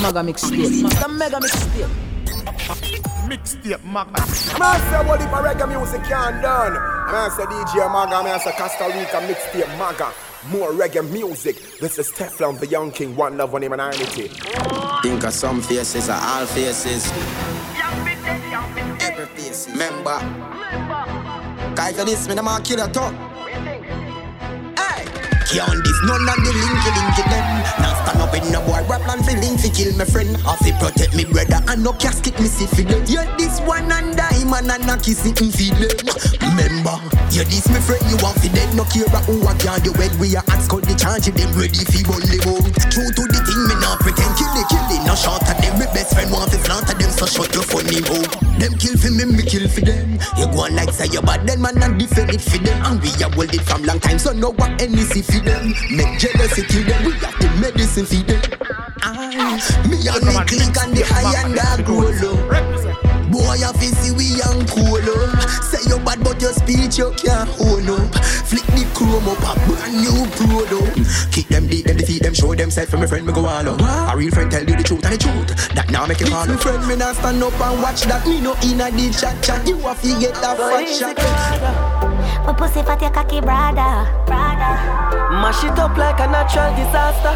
Maga mixtape. The mega mixtape. Mixtape Maga. Man say what if a reggae music can't done? Man say DJ Maga, man say Costa Rica mixtape Maga. More reggae music. This is Teflon, the young king, one love, one humanity. Think of some faces are all faces. Every face. Remember. Guy for this, me the man kill a talk. Can't this none of the linky linky them. Now stand up in no boy rap land feeling fi kill my friend. I fi protect me brother and no casket me see fi them Yeah this one and diamond and a kiss it fi them Remember Yeah this me friend you want fi dead No care who a guard you head We a ask all the charge them ready fi them out True to the thing me not pretend. Kill it kill it No short of them. Me best friend want fi of them So shut your funny mouth. Them kill fi me me kill fi them. You go on like say you bad then man and defend it fi them. And we a hold it from long time so no what any see fi them. Make jealousy kill them. We have the medicine fi them. Aye. Me and me click and the high and the grow low Boy, I feel see we young cool up. Say you bad, but your speech you can't hold up. Flick the chrome up, a brand new product. Kick them deep, them defeat them, show them self. For my friend, me go all up. A real friend tell you the truth and the truth. That now make you fall. Little friend, me not stand up and watch that. Me no in a the chat chat. You have to get that fat shot. My pussy fat, your cocky brother. Brother. Mash it up like a natural disaster.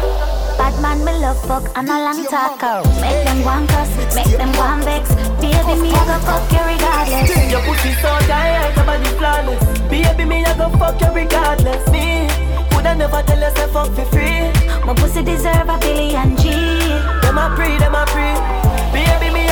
Bad man, me love fuck and a long talker. Make them one cuss, make them one vex. Baby, me I go fuck you regardless. Your pussy so tight, your body flawless. Baby, me I go fuck you regardless. Me woulda never tell you say fuck for free. My pussy deserve a billion G. Them a pre, them a pre.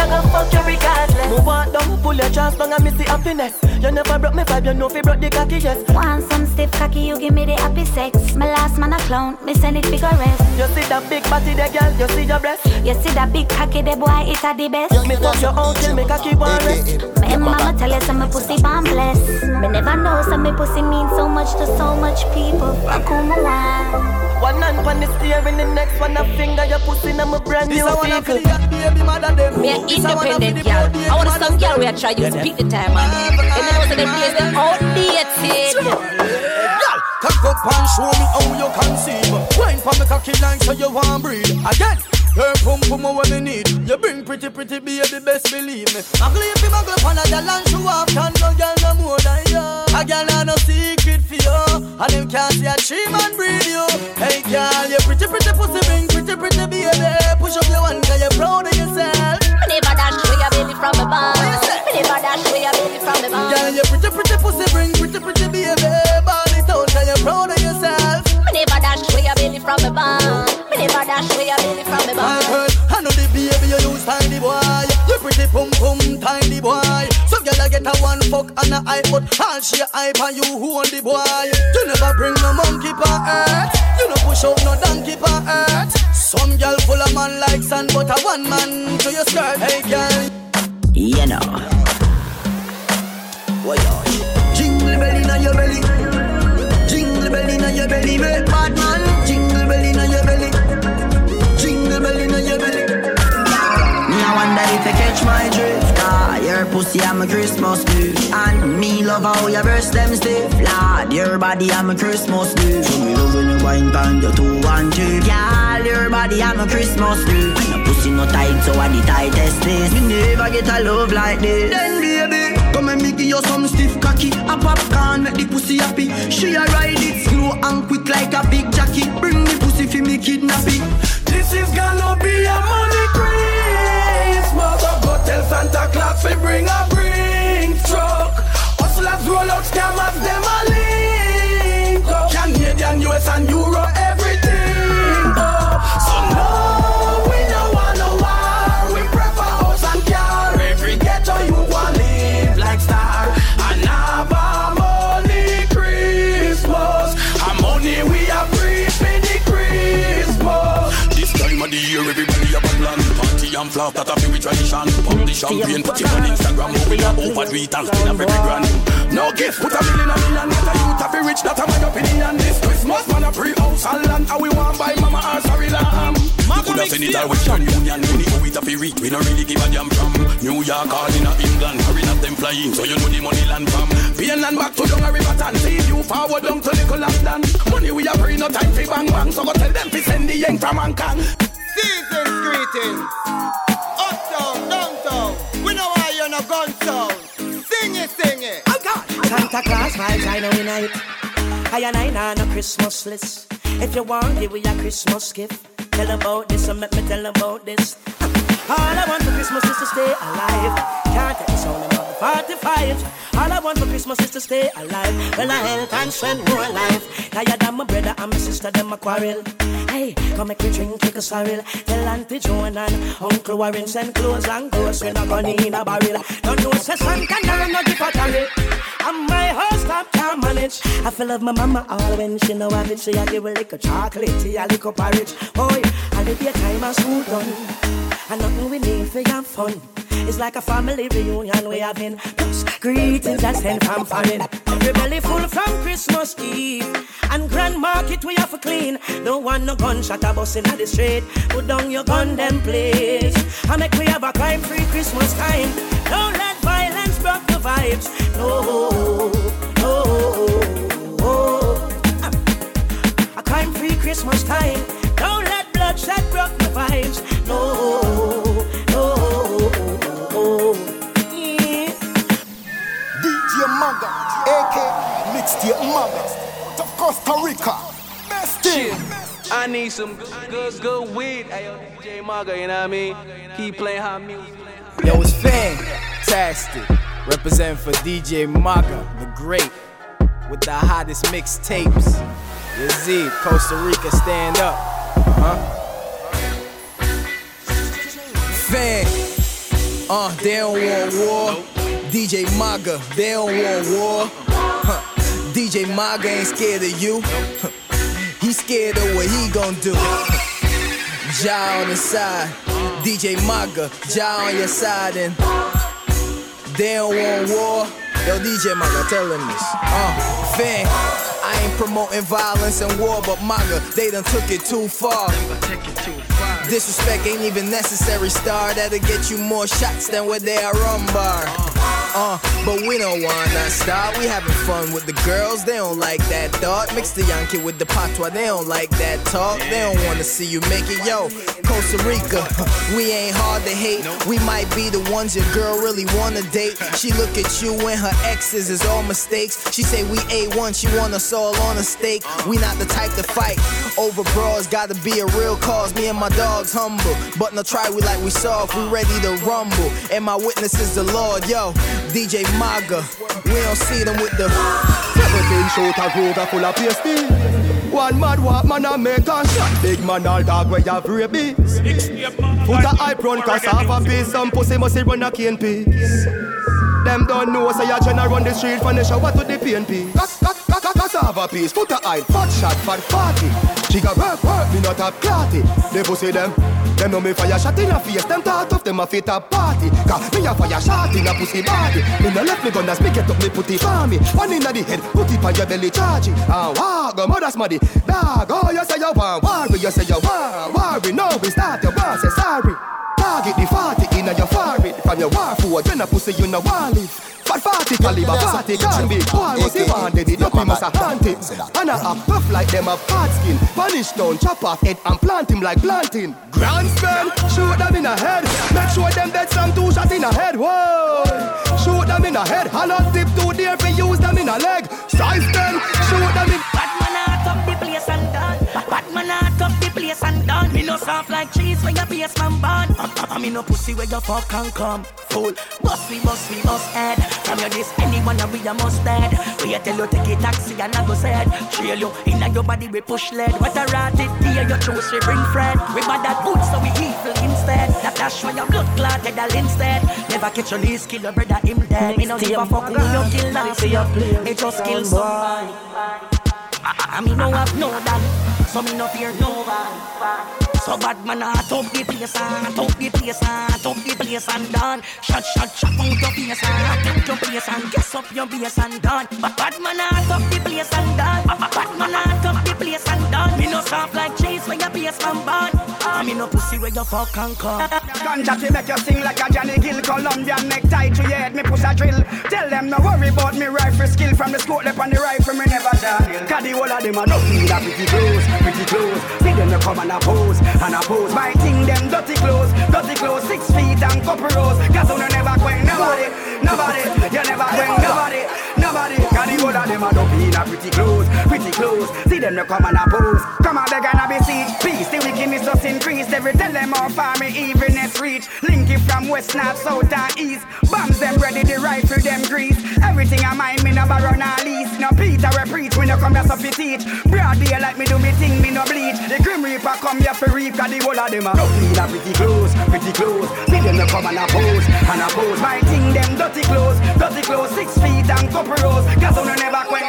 Baby, me I go fuck you regardless. Move on down, pull your chance down and me see happiness. You never broke me vibe, you know fi broke the cocky yes. Want some stiff cocky, you give me the happy sex. My last man a clown, me send it figure rest. You see that big body there, girl? You see your breast? You see that big cocky, the boy, it a the best. Me fuck your own till me cocky one rest. My mama tell you some me pussy bomb bless. Me never know some me pussy mean so much to so much people. Fuck who me want. One hand on the steering, the next one a finger your pussy in my brand new vehicle. Me a independent girl. I want some girl where I try to speak the time man. And then also them days them outdated. Girl, cock up and show me how you conceive. Wine for me cocky like so you want breathe. Again. Her pum pum what me need. You bring pretty pretty baby, best believe me. Ugly if you muggle on a girl and show off, can no girl no more than you. A girl have no secret for you, and them can't see a tree man breed you. Hey girl, you pretty pretty pussy, bring pretty pretty baby. Push up your one, cause you're proud of yourself. Me never dash away your belly from the bar. Me never dash away your belly from the bar. Girl, you pretty pretty pussy, bring pretty pretty baby. Body out, cause you're proud of yourself. Me never dash away your belly from the bar. Me never dash away your belly from the bar. I heard, I know the baby you use tiny boy. You pretty pum pum tiny boy. A one fuck and a eye, but all she hype and you who on the boy. You never bring no monkey pa earth. You no push up no donkey pa earth. Some girl full of man like sand, but a one man to your skirt. Hey girl, You know. What you jingle bell inna your belly. Jingle bell inna your belly, make bad man. Wonder if you catch my drift Ah, your pussy I'm a Christmas gift And me love how your breast them stiff Lord, your body I'm a Christmas gift So me love when you wine pan your two and three Girl, your body I'm a Christmas gift And your pussy no tight so I the tightest this. Me never get a love like this. Then baby, come and me give you some stiff cocky. A popcorn make the pussy happy. She a ride it slow and quick like a big jockey. Bring the pussy for me kidnapping This is gonna be a money So go tell Santa Claus to bring a bring truck. Hustlers, roll out, scammers, them a link Party and flop, that a very tradition. Pop the champagne, put it on Instagram. Moving up over tweet and spin a very grand. No gift, put a million a million. Get a youth a fi rich, that a my opinion. This Christmas, man a pre house and land. And we want buy mama or sorry lamb. You coulda seen it all Western Union. We need it a fi reach. We no really give a damn from New York all in a England. Hurry up them flying, so you know the money land from. Pain and back to down a river and see you forward down to little London. Money we have free, no time fi bang bang. So go tell them fi send the young from Hong Kong. Season's greetings. No gun sound. Sing it, sing it. Oh God. Santa Claus vibes, I know we night. I and I on a Christmas list. If you want, give me a Christmas gift. Tell about this, and let me tell about this. All I want for Christmas is to stay alive. Can't take this only about 45. All I want for Christmas is to stay alive. Well, I health and spend more life. Tired of my brother and my sister, them a quarrel. Hey, come make me drink, a sorrel. Tell Auntie Joan and Uncle Warren send clothes and when I'm gonna in a barrel. Don't know, say Santa, no, no, give a. And my house stop can't manage. I feel love my mama all when she know have it. She I give a chocolate, tea, a little porridge. Boy, I live your time and school done. And nothing we need for your fun. It's like a family reunion we having. Plus, greetings I send from foreign. Every belly full from Christmas Eve. And Grand Market we have to clean. Don't want no gunshot a bus in the street. Put down your gun them please. I make we have a crime free Christmas time. Don't let violence block the vibes. No, no. A crime free Christmas time. Don't let bloodshed block the vibes. No, no. Oh, yeah. DJ Maga, AK Mixtape Maga, of Costa Rica. Best Shit. I need some good, good, good weed. Hey, yo, DJ Maga, you know what I mean? Keep playing hot music. Yo, it's fantastic. Representing for DJ Maga, the great, with the hottest mixtapes. Yazid, Costa Rica, stand up. Huh? Fan, uh, they don't want war. DJ Maga, they don't want war. Huh. DJ Maga ain't scared of you. He scared of what he gon' do. Ja on the side, DJ Maga, Ja on your side, and they don't want war. Yo, DJ Maga, tell him this. Uh, fan, I ain't promoting violence and war, but Maga, they done took it too far. Disrespect ain't even necessary, star. That'll get you more shots than what they are on bar. Uh, but we don't wanna stop. We having fun with the girls, they don't like that thought. Mix the Yankee with the patois, they don't like that talk. They don't wanna see you make it. Yo, Costa Rica, we ain't hard to hate. We might be the ones your girl really wanna date. She look at you and her exes is all mistakes. She say we A1, she want us all on a stake. We not the type to fight over bras, gotta be a real cause. Me and my dogs humble, but no try we like we soft. We ready to rumble, and my witness is the Lord. Yo, DJ Maga, we don't see them with the. Seventeen road a full of pasty. One mad walk man a make a shot. Big man all dog where you have rabies. Put a hype run cassava piece. Some pussy must run a cane piece. Them don't know say a general run the street from the shower to the cas- cas- Cassava piece, put a hype, fat shot, fat party. She got work, work, me not a clarty. They pussy them. Them know me fire shot in a face, them thought of them a fit a party. Cause me a fire shot in a pussy body. Me no left me gun as pick it up, me put it for me. One inna the head, put it on your belly, charge it. And ah, walk, go mother smaddy. Dog, oh you say you want we you say you want. We know we start your war, say sorry. Target the 40 inna your forehead From your war for then a pussy you no want live Fat 40 caliber 40 can be Boy must he want it, the me must a hunt And I have tough like them have hard skin Punish down, chop off head and plant him like planting Grand spell, shoot them in the head Make sure them dead some two shot in the head Whoa, shoot them in the head And not dip too dear for use them in a leg Size them, shoot them in Bad man out up the place and done. Bad man out up the place and no soft like cheese when your base man born. I me no pussy where your fuck can come. Fool, bust we, bust we, bust head. From your this anyone and we a must dead. We a tell you take it taxi and I go said. Trail you inna your body we push lead. What a rotted dear you choose we bring friend. We bad that good so we evil instead. That dash where your blood clotted all instead. Never catch your least kill your brother him dead. Me no give a fuck who you kill now. See you play. Me just kill somebody. I me no have no dad, so me no fear no one. So bad man a top the place and top the place and top the place and done. Shot shot shot out your face and top your place and guess up your base and done. But bad man top the place and done. Bad man top the place and done. Me no soft like cheese when your base man born. Me no pussy where you fuck and come. Ganja to make you sing like a Johnny Gill. Colombian necktie to your head, me push a drill. Tell them no worry about me rifle skill. From the scope up on the rifle, me never juggle. Cause the whole of them are nothing that pretty close, pretty close. See them you come and a pose, and a pose. My thing them dirty clothes, dirty clothes. Six feet and couple rows. Cause you never going nobody, nobody. You never going nobody, nobody. Cause the whole of them are nothing that pretty close, pretty close. See them you come and a pose. Come on, they gonna be siege. Peace, the wickedness just increase. Every tell them how far me evilness reach. Link it from west, north, south, and east. Bombs them ready, the rifle them grease. Everything I mind, me no borrow, no lease. No Peter we preach, we no come here so fi teach. Broad day like me do me thing, me no bleach. The Grim Reaper come here for reap, cause the whole of them are nothing are pretty close, pretty close. See them no come and a pose, and a pose. My thing them dirty clothes, dirty clothes, six feet and couple rows. Cause you no never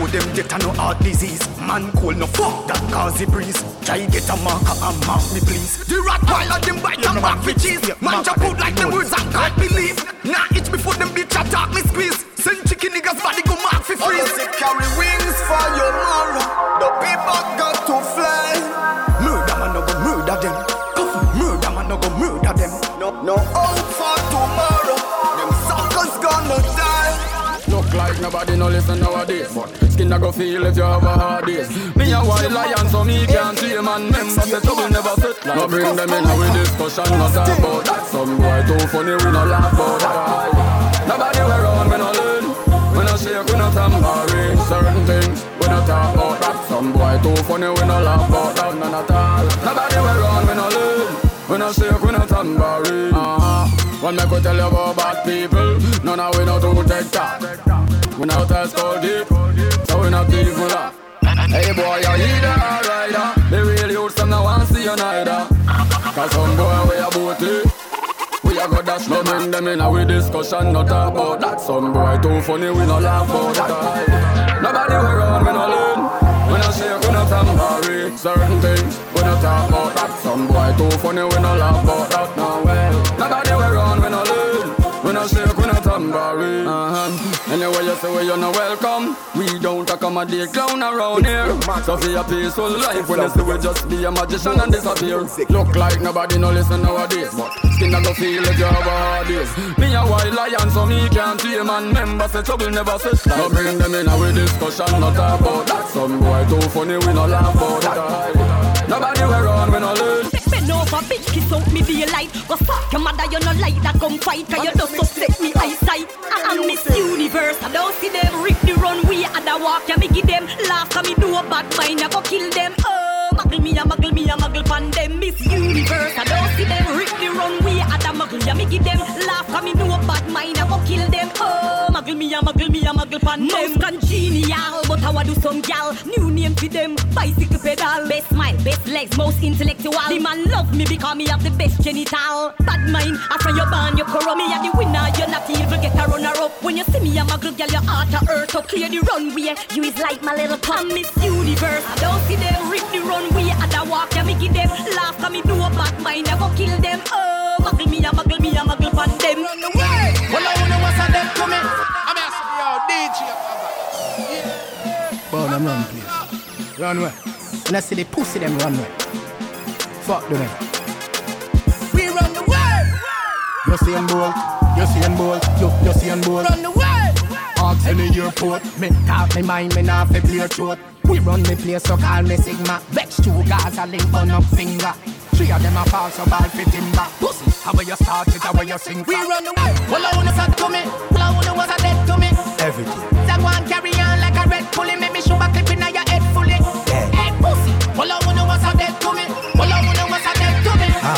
show them get a no heart disease. Man cool no fuck that cause the breeze. Try get a marker and mark me please. The rat while them bite and back for cheese. Man just put like the words I can't believe. Nah itch before them bitch attack me squeeze. Send chicken niggas body go mark for free. Oh, carry wings for your morrow. Nobody no listen nowadays But skin a go feel if you have a hard days. Me a wild lion so me can't see man. Member say trouble never sit like No bring them in with discussion not talk about that. Some boy too funny we no laugh about that. Nobody we run we no learn We no shake we no tambourine. Certain things we no talk about that. Some boy too funny we no laugh about that None at all. Nobody we run we no learn We no shake we no tambourine. Uh-huh. One me could tell you about bad people. None of we no do take that We not test called deep So we not evil laugh Hey boy, you either or rider The real youths them no want see you neither. Cause some boy we a booty. We a go dash them bring them in a we discussion not about that. Some boy too funny we no laugh about that Nobody we run we no learn. We no shake we no tambourine Certain things we no talk about that. Some boy too funny we no laugh about that No way. Nobody shake, we no tambourine. Uh-huh. Anyway you say we you no welcome. We don't accommodate clown around here. So for your peaceful life When you see we just be a magician and disappear. Look like nobody no listen nowadays. But skin a go feel if you have a hard days Me a wild lion so me can't see man. Member say trouble never sit No bring them in a we discussion Not about that. Some boy too funny we no laugh about that. Nobody we run we no Bend over bitch kiss out me daylight Go fuck your mother you no like that come fight Cause you just upset me eyesight. I am Miss Universe I don't see them rip the runway And I walk ya me give them. Laugh Cause me do a bad mind I go kill them. Oh muggle me a muggle me a muggle pan them. Miss Universe a muggle me a muggle pan Most congenial But how I do some gal? New name for them Bicycle pedal. Best smile, best legs, most intellectual. The man love me because me have the best genital. Bad mind, after you born you corrupt Me are the winner, you're not evil, get a runner up. When you see me, I'm a good girl, your heart a earth up. Clear the runway, you is like my little pump Miss Universe, I don't see them. Rip the runway And I walk, yeah, me give them. Laugh Cause me do a bad mind, I go kill them. Oh, muggle me, a muggle me, a muggle pan them. Run away! Them run, please. Run away. And I see the pussy them run away. Fuck them. We run away! You see him boy, you see him boy, you, you see him boy. Run away! Ask in the airport, me talk me mind, me not fi play throat. We run the place, so call me Sigma. Vex two guys, a link on up finger. Three of them a fall, so ball fit timber. Pussy, how you start it, how you sing? We run away! Well, I wanna start to me. Well, I wanna was a dead to me. Everything. That one carry on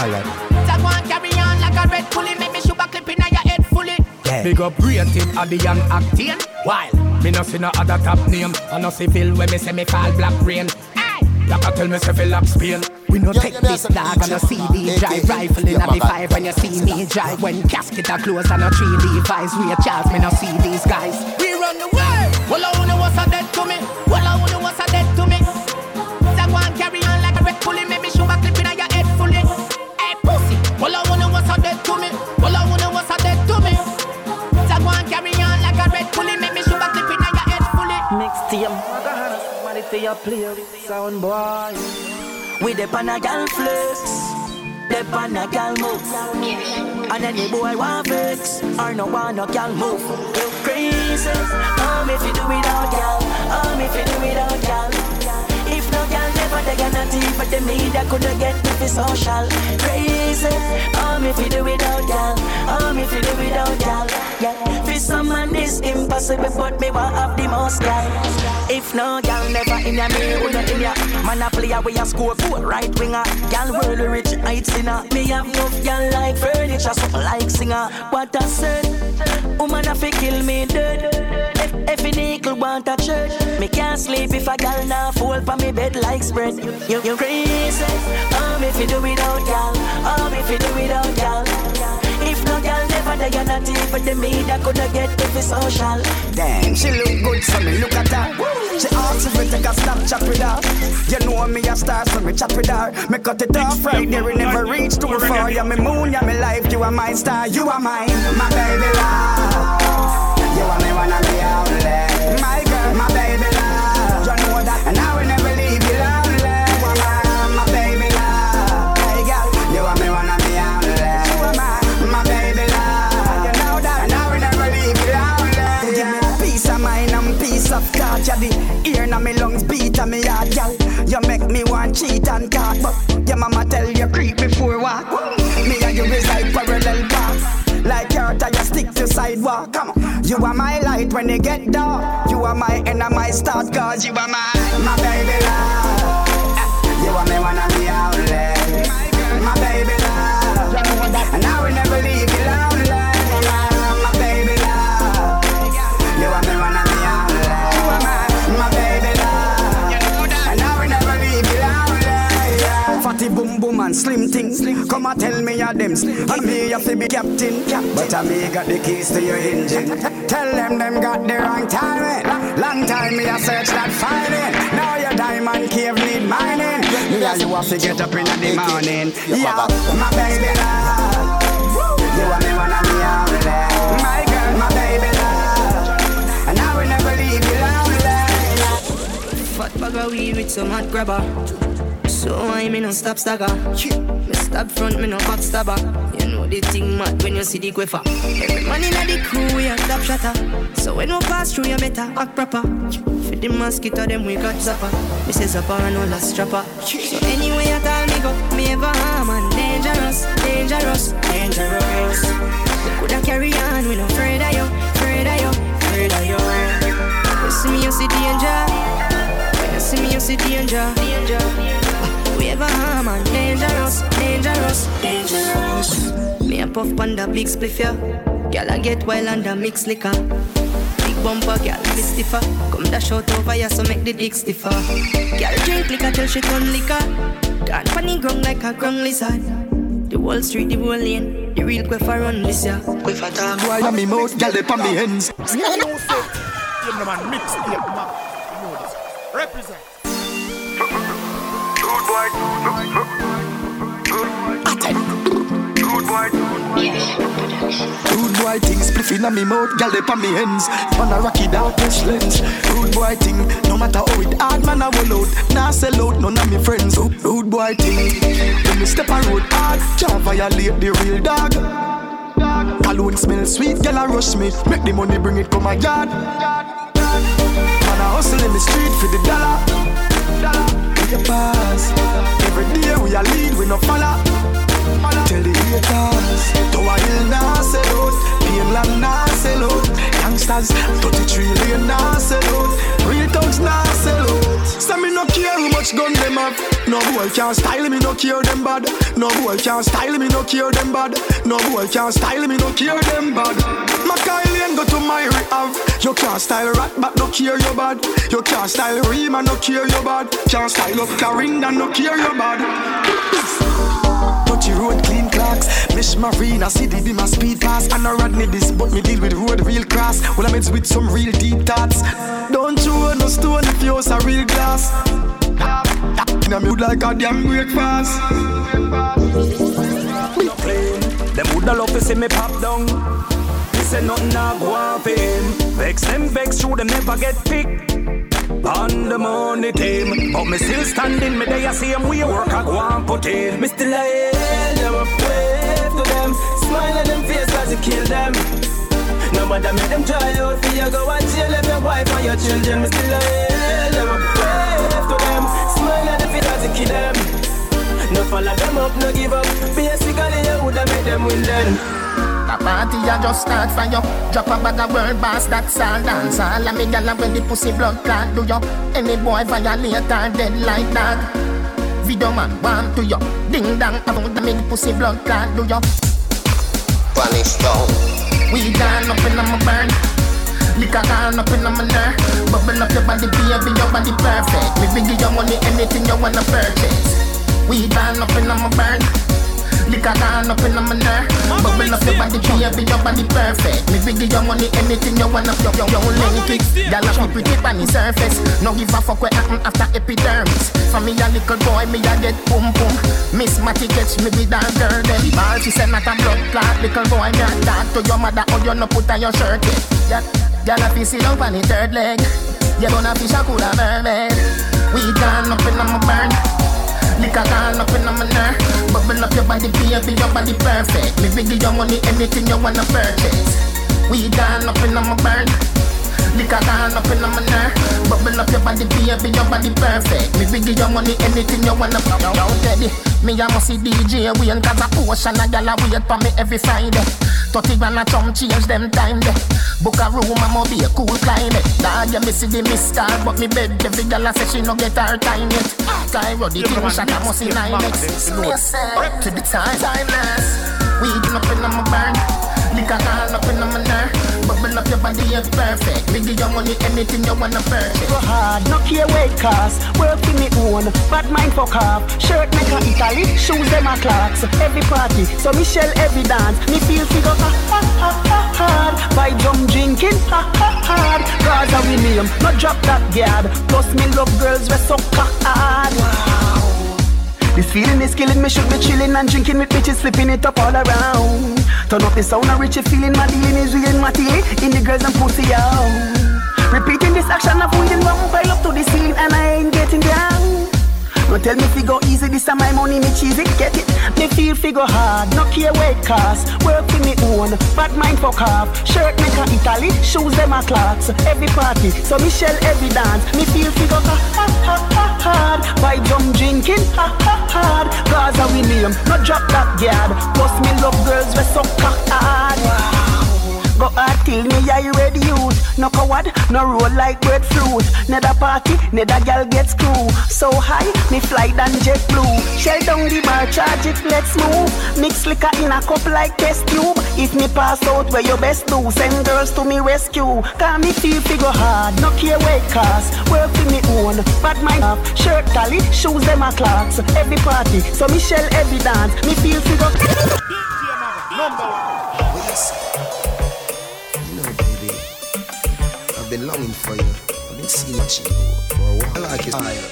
Alright. That one carry on like a red pulley. Make me shoot a clip in your head fully. Big up rating at the young acting. While me no see no other top name. I no see Phil when me say me fall black rain. Hey, like I tell me say Phil up Spain. We no take this dog on a CD drive Rifle in a the five when you see me drive When casket are closed and a three Levi's We a Charles, me no see these guys We run away. Well, I wanna was a dead to me. Well, I wanna pulley, make me shoot a clip in your head fully. Mixed team. Somebody for your play, sound boy. We the panagal flex step on a gal move. And any boy want flex, or no one no gal move. You crazy? Um, if you do it all, gal. Um, if you do it all, gal. If no gal never they gonna tea, but the media coulda get me for social. Crazy? Um, if you do without gal, um, if you do without gal. Yeah, for some man this impossible, but me want have the most gal. If no gal never in ya, me who not in ya. Man a player we a score four right winger. Gal world rich heights in ya. Me have enough gal like furniture, so like singer. What I said, woman a fi kill me dead. If, an eagle want a church, me can't sleep if a gal nah fall for me bed like spread. You, you crazy? Um, if you do without gal, um, if you do without gal. If no gal never they gonna tea for the media coulda get me for social. Damn, she look good, so me look at her. She asks if we take a Snapchat with her. You know me a star, so me chat with her. Me cut it off right there, it never reach too far. Yeah, me moon, yeah, me life, you are my star, you are mine, my baby love. You are me wanna be beat on me heart, girl. You make me want cheat and caught, but your mama tell you creep before walk. Me and you is like parallel paths. Like your tire stick to sidewalk. Come on. You are my light when it get dark. You are my end and my start, cause you are my, my baby love. Eh, you are me wanna be outlet. And slim things. Come and tell me you're them. And me you fi be captain. But I me got the keys to your engine. Tell them them got the wrong timing. Long time me a search that finding. Now your diamond cave need mining. Me and you have to get up in the morning. Yeah, my baby love. You want me wanna be outlet. My girl, my baby love. And I will never leave you lonely. Fat bag of weed with some hot grabber. So I me no stop stagger. Me stab front, me no backstabber. You know the thing mad when you see the quiffer. Every man inna the crew we a top shatter. So when we pass through, you better act proper. For the mosquito, them we got zapper. Me say zapper and all last strapper. So anyway, you tell me go, me ever harm and dangerous, dangerous, dangerous. Coulda carry on, we no afraid of you, afraid of you, afraid of you. You see me, you see danger. When you see me, you see danger, danger. We ever harm and dangerous, dangerous, dangerous. Me a puff on the big spliff ya. Girl I get wild under mix liquor. Big bumper, girl be stiffer. Come dash out over ya so make the dick stiffer. Girl drink liquor till she turn liquor. Gone funny ground like a ground lizard. The whole street, the whole lane. The real quiff run this ya. Quiff talk. Why on me mouth, girl, they on me hands. You know man, mix the man. You. Represent. Good boy. Good boy. Rude boy thing, spliff inna me mouth, gal dey on me hands. On a rocky darkness lens. Rude boy thing, no matter how it hard, man I will out. Nah sell out, none of me friends. Rude, rude boy thing, when me step a road hard, can't violate the real dog. Alone smell sweet, gal a rush me. Make the money bring it come my yard. Hustle in the street for the dollar. We pass. Every day we a lead, we no follow. Tell the haters Tower Hill nah sell out Painland nah sell out Youngsters 33 lane nah sell out Thugs nah sell Say me no care how much gun them have. No boy can style me no care them bad. No boy can style me no care them bad. No boy can style me no care them bad. Macaulay go to my rehab. You can't style rat but no care you bad. You can't style Rima no care you bad. Can't style up Carinda no care you bad. Touchy road, clean clocks. Mish Marina, city be my speed pass. And I ride me this, but me deal with road real cross. Well, I'm with some real deep thoughts. Don't throw no stone if yours a real glass. In a mood like a damn breakfast. Them woulda love to see me pop down. Me say nothing nah go on for him. Vex them vex, through them never get picked. on the money team. But me still standing, me there same way work I go and put in. Me still a a. Smile on them face as you kill them. No matter make them try out for you, go and jail them your wife and your children. Me still a hell, them a wave to them. Smile on them face as you kill them. No follow them up, no give up. Basically, you woulda make them win then. The party I just start for you. Drop a bag of world boss, that's all dance. All of me gal when the pussy blood clot do you. Any boy violate or dead like that. Video man want to you. Ding dong, about the make pussy blood clot do you. Punish down. We gone up in my burn. Liquor gone up in my nerve. Bubble up your body, baby, your body perfect. Me bring you money, anything you wanna purchase. We gone up in my burn. Liquor gone up in my nerve. Bubble up your body, baby, your body perfect. Me bring you money, anything you wanna yo yo yo link it. Girl, me pretty on the surface. No give a fuck what happen after epidermis. For me a little boy, me a get boom boom. Miss Matty catch me with that girl then. Ball she said not a blood clot. Little boy, me a talk to your mother, or you no put on your shirt yet. Girl, I feel sit down on the third leg. You gonna fish a cooler mermaid. We gone up in my burn. Up in my nerve. Bubble up your body, baby, your body perfect. Me bring you money, anything you wanna purchase. We gone up in my burn. Up in my. Bubble up your body, baby, your body perfect. Me bring you money, anything you wanna. Yo, yo, Teddy. Me a must see DJ Wayne Cause a potion a gal a wait for me every Friday. 30 grand a chum change them time de. Book a room I'ma be a cool climate. Dog you me see the mister But me bed every gal a say she no get her time yet. Road the thing shot a must see nine X. say to the time timeless. Weed up in my burn Liquor gone up in my nerve Bubble up your body, you're perfect. Me give you money, anything you wanna purchase. Go hard, no care it cost. Work for me own, bad mind fuck off. Shirt make a Italy, shoes them a clocks. Every party, so me shell every dance. Me feel figure ha ha ha ha hard. By drum drinking ha ha hard. Gaza we name, no drop that guard. Plus me love girls we so hard. Wow. This feeling is killing me, should be chilling and drinking with bitches, slipping it up all around. Turn up the sound and reach a feeling, my is real, Matty, in the girls and pussy out. Repeating this action of winning one pile up to the ceiling and I ain't getting down. Don't tell me fi go easy, this time my money me cheesy, get it? Me feel fi go hard, no care where it cost. Work for me own, bad mind fuck off. Shirt make a Italy, shoes them a clocks. Every party, so me shell every dance. Me feel fi go ha ha ha ha hard. By drum drinking, ha ha hard. Gaza we name, no drop that guard. Plus me love girls we so hard. Wow. Go hard till me I ready youth. No coward, no roll like breadfruit. Neither party, neither gal get screw. So high, me fly than jet blue. Shell down the bar, charge it, let's move. Mix liquor in a cup like test tube. If me pass out, where your best do? Send girls to me rescue. Cause me feel figure hard, no care where it cost. Work for me own, bad mind up. Shirt tally, shoes them a clocks. Every party, so me shell every dance. Me feel figure. Number one. Been longing for you. I've been seeing what you do for a while. I like it higher.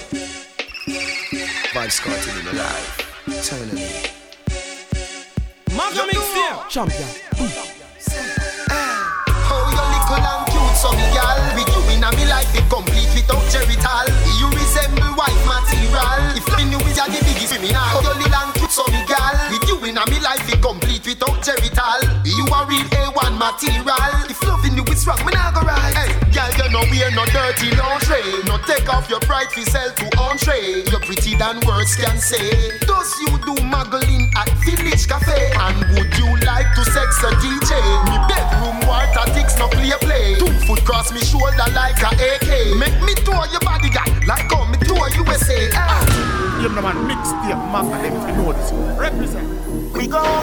Vibes caught in my life. Eternally. Maga mix here. Champion. How you little and cute, so me gal. With you in a me life, it complete without genital. You resemble wife material. If loving you is a the biggest criminal. How you little and cute, so me gal. With you in a me life, it complete without genital. You are real A1 material. If loving you is wrong, me not go right. Hey, know wear no dirty lingerie. No take off your pride fi sell to entree. You're pretty than words can say. Does you do muggling at Village Cafe? And would you like to sex a DJ? Me bedroom water ticks no play play. Two foot cross me shoulder like a AK. Make me tour your body, guy, like how me tour USA. Ah. You know man, mix the map and them you know this. Represent. We go.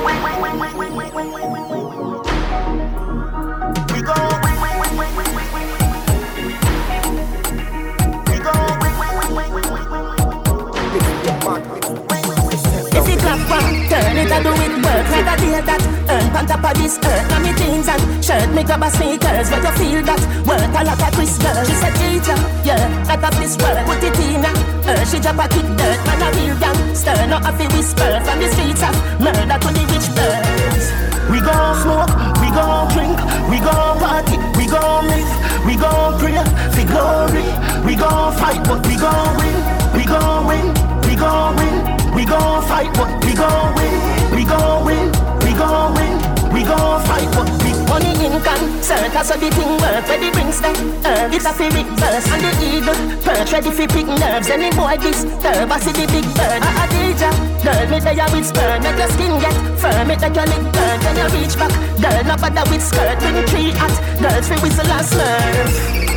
It clap one, turn it and do it work. Like a deal that. Earn on top of this earth. Now me jeans and shirt me grab a sneakers. But you feel that work a lot of Chris girl She said teacher, yeah, that of this work. Put it in her, her she drop a kick dirt. Man a real gangster, not a fi whisper. From the streets of murder to the rich birds. We gon' smoke, we gon' drink, we gon' party, we gon' live, we gon' pray for glory, we gon' fight, but we gon' win. We gon' win. We gon' win. We gon' fight, but we gon' win. We gon' win. We gon' win. We gon' fight, but we money in concert. That's how the thing work. Where the rings them, herb it's a fi big burst and the eagle perch ready fi pick nerves. Any boy disturb, I see the big bird. A Adija, girl, me there with sperm. Make your skin get firm. Make your lip burn. Then you reach back, girl, not bother with skirt. Bring three hot girls fi whistle and slurp.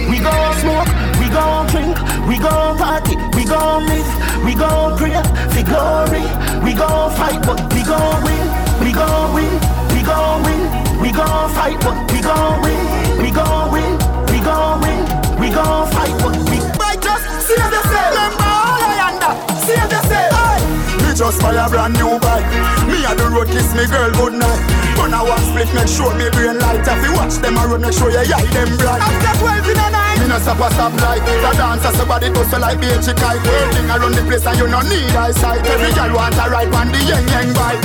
We gon' smoke, gon' drink, we gon' party, we gon' live, we gon' pray for glory. We gon' fight, but we gon' win, we gon' win, we gon' win, we gon' fight, but we gon' win, we gon' win, we gon' win, we gon' fight, but we. Might just save yourself. Remember all I under. Save yourself. Aye. Me just buy a brand new bike. Me a the road kiss me girl good night. Gonna one split, make sure me brain light. If you watch them, I run, make sure you eye them bright. After 12 in the night, me no stop a stop light. The dancer, somebody bustle like beach kite. Working around the place and you no need eyesight. Every girl want a ride on the yang yang bike.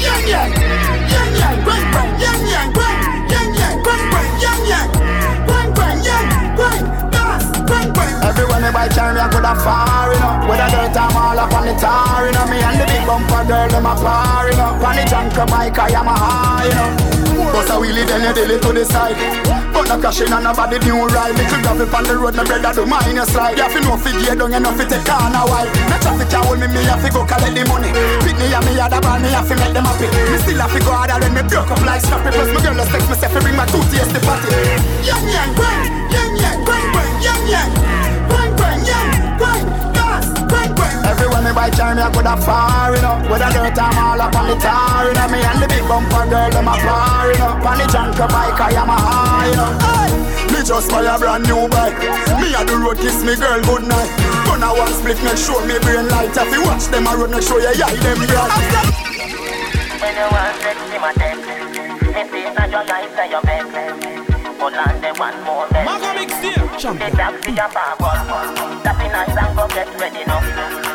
Yang yang, yang yang, bang bang, yang yang, bang, yang yang, bang bang, yang yang, Everyone me buy charm, I could have far, you. With a dirt, I'm all up on the tar, you know. Me and the big bumper girl, them a par, you know. On the junk bike, I am a high, you know. Bust a wheelie, then you daily to the side. But no crashing on nobody new ride. Little gravel on the road, my brother do mine you slide. You have to know fi gear down, you know fi take on a while. No traffic can hold me, me have to go collect the money. Pick me and me other ball, me have to make them happy. Me still have to go harder when me broke up like Scrappy. Plus my girl just text me say bring my two tears to party. Yang yang, bang, yang yang, bang bang, yang yang, bang. Everyone me buy charm, I could have far, you know. With a dirt, I'm all up on the tar, you know. Me and the big bumper girl, them a far, you know. On the junk bike, I am a high, you know. Hey! Me just buy a brand new bike. Me a the road kiss me girl good night. Gonna one split, make sure me brain light. If you watch them, I road, make sure you eye them bright. When you want sex, see my text. If it's not your life, then your bed. Hold on, the one more bed. Maga mix here, champion. The taxi, your power. That be nice and go get ready now.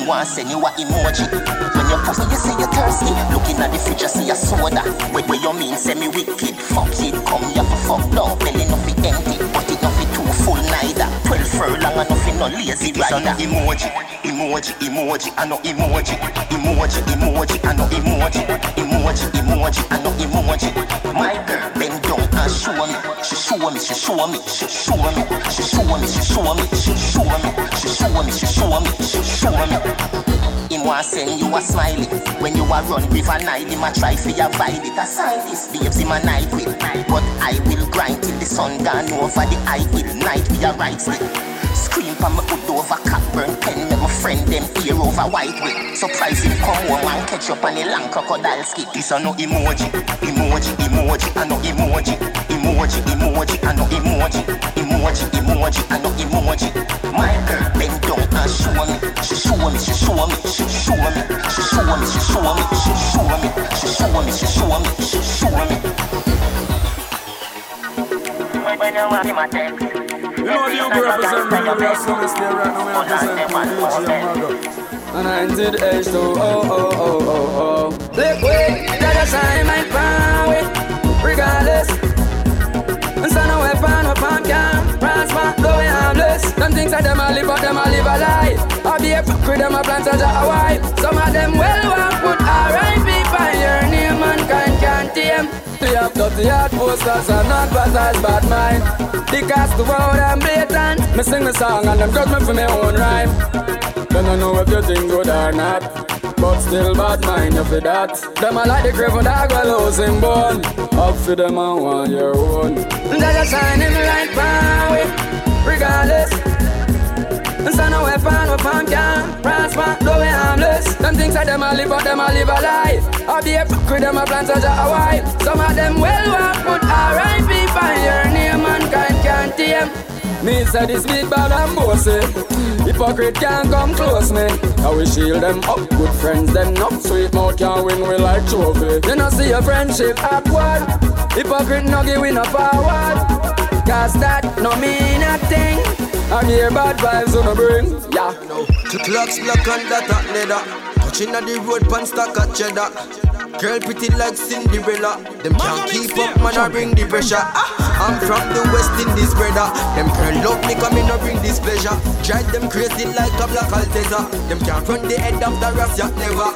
Him want send you a emoji. When you pussy, you say you're thirsty. Looking at the you see a soda. Wait, where you mean, send me wicked. Fuck it, come here for fuck now. Belly no fi empty, but it no fi too full neither. Furlong and nothing, no lazy like that emoji Emoji, emoji, I know emoji. Emoji, emoji, I know emoji. Emoji, emoji, I know emoji. My girl bend down and show me. She show me, she show me, she show me. She show me, she show me, she show me. She show me, she show me, she show me. Him want send you a smiley. When you a run with a night Him a try for your vibe It a sign this Babes him a night with But I will grind till the sun gone over the eye Night we a right Scream for me hood over cockburn pen Make my friend them ear over white way Surprise him come home and catch up on the long crocodile skit This a no emoji Emoji, emoji, I no emoji Emoji, emoji, I no emoji Emoji, emoji, I no emoji. My girl bend down and show me She show me, she show me, she show me She show me, she show me, she show me She show me, she show me, she show me. When you want my text. You know the young represent me, we are stay right now, we represent DJ Maga. And I did H2, oh, oh, oh, oh, oh. Liquid, that is shine my power, regardless. And so no weapon upon can prosper, though we harmless. Them things that them a live, but them a live a lie. I be a fuck with them a plant a Hawaii. Some of them well want put R.I.P. We have dirty heart posters and not bad mind. The cast to out and blatant. Me sing the song and them judge me for my own rhyme. Then I know if you think good or not. But still bad mind you for that. Them a like the craven dog well losing bone. Up for them and want your own. That a shine in the light power, regardless. And so no weapon, weapon can prosper, though we harmless. Things that them a live, but them a live a lie. I be a fuck with them a plant such a Hawaii. Some of them well want put R.I.P. by your name, mankind can't tame. Me say this big bad and bossy. Hypocrite can't come close me. How we shield them up, good friends them not sweet mouth can't win we like trophy. You know see your friendship upward. Hypocrite no give we no forward. Cause that no mean a thing. I hear bad vibes on the bring. Yeah. No. The clocks black and that leather. Touching at the road pan stack of cheddar. Girl pretty like Cinderella. Them can't keep up, man. I bring the pressure. Ah, I'm from the West Indies, brother. Them girl love me, come in, I bring this pleasure. Drive them crazy like a black Altezza. Them can't run the head of the ras yet never.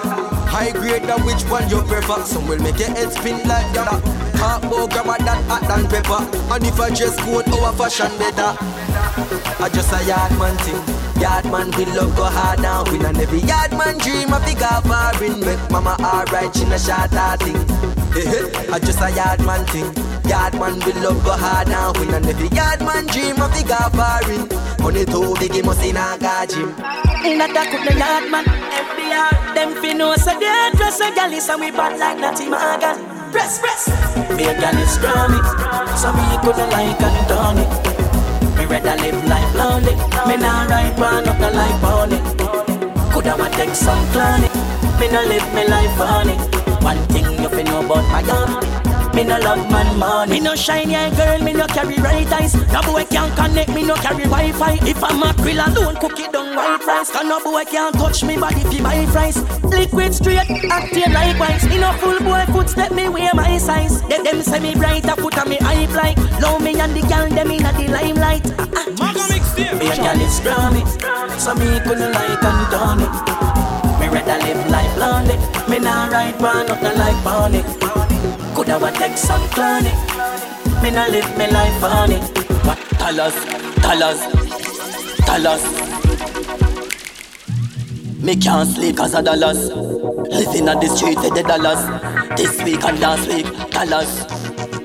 High grade, that which one you prefer? Some will make your head spin like that. Talk grab a that hot than pepper. And if I just code our fashion better. I just a yard man thing. Yard man we love go hard now. We not every yard man dream of car foreign. Make mama alright, she no shot that thing. Eh, eh, I just a yard man thing. Yard man we love go hard now. We not every yard man dream of the car foreign. Money too big, he must in a gym. In a dark with the yard man, FBI. Them fi know so they dress a gal is and we bad like Natty Morgan. Press, press. Me a gal is scrawny, so me coulda like and done it. Me rather live life lonely. Me nah ride one up the life pony. Coulda wa take some clowny. Me no live me life on it. One thing you fi know about my gun. Me no love man money. Me no shiny eye girl, me no carry right eyes. No boy can't connect, me no carry Wi-Fi. If I'm a grill alone, cook it down white rice. Cause no boy can't touch me body fi my fries. Liquid straight, acting likewise. Me no full boy footstep, me wear my size. They them say me bright, I put on me eye like. Love me and the girl them inna the limelight. Ah, ah. Me a girl is scrawny, so me couldn't like and done it. Me rather live life lonely. Me nah ride one up the like pony. Coulda wa take some clowny. Me nah live me life on it. What dollars, dollars, dollars. Me can't sleep cause of dollars. Living on the street for the dollars. This week and last week, dollars.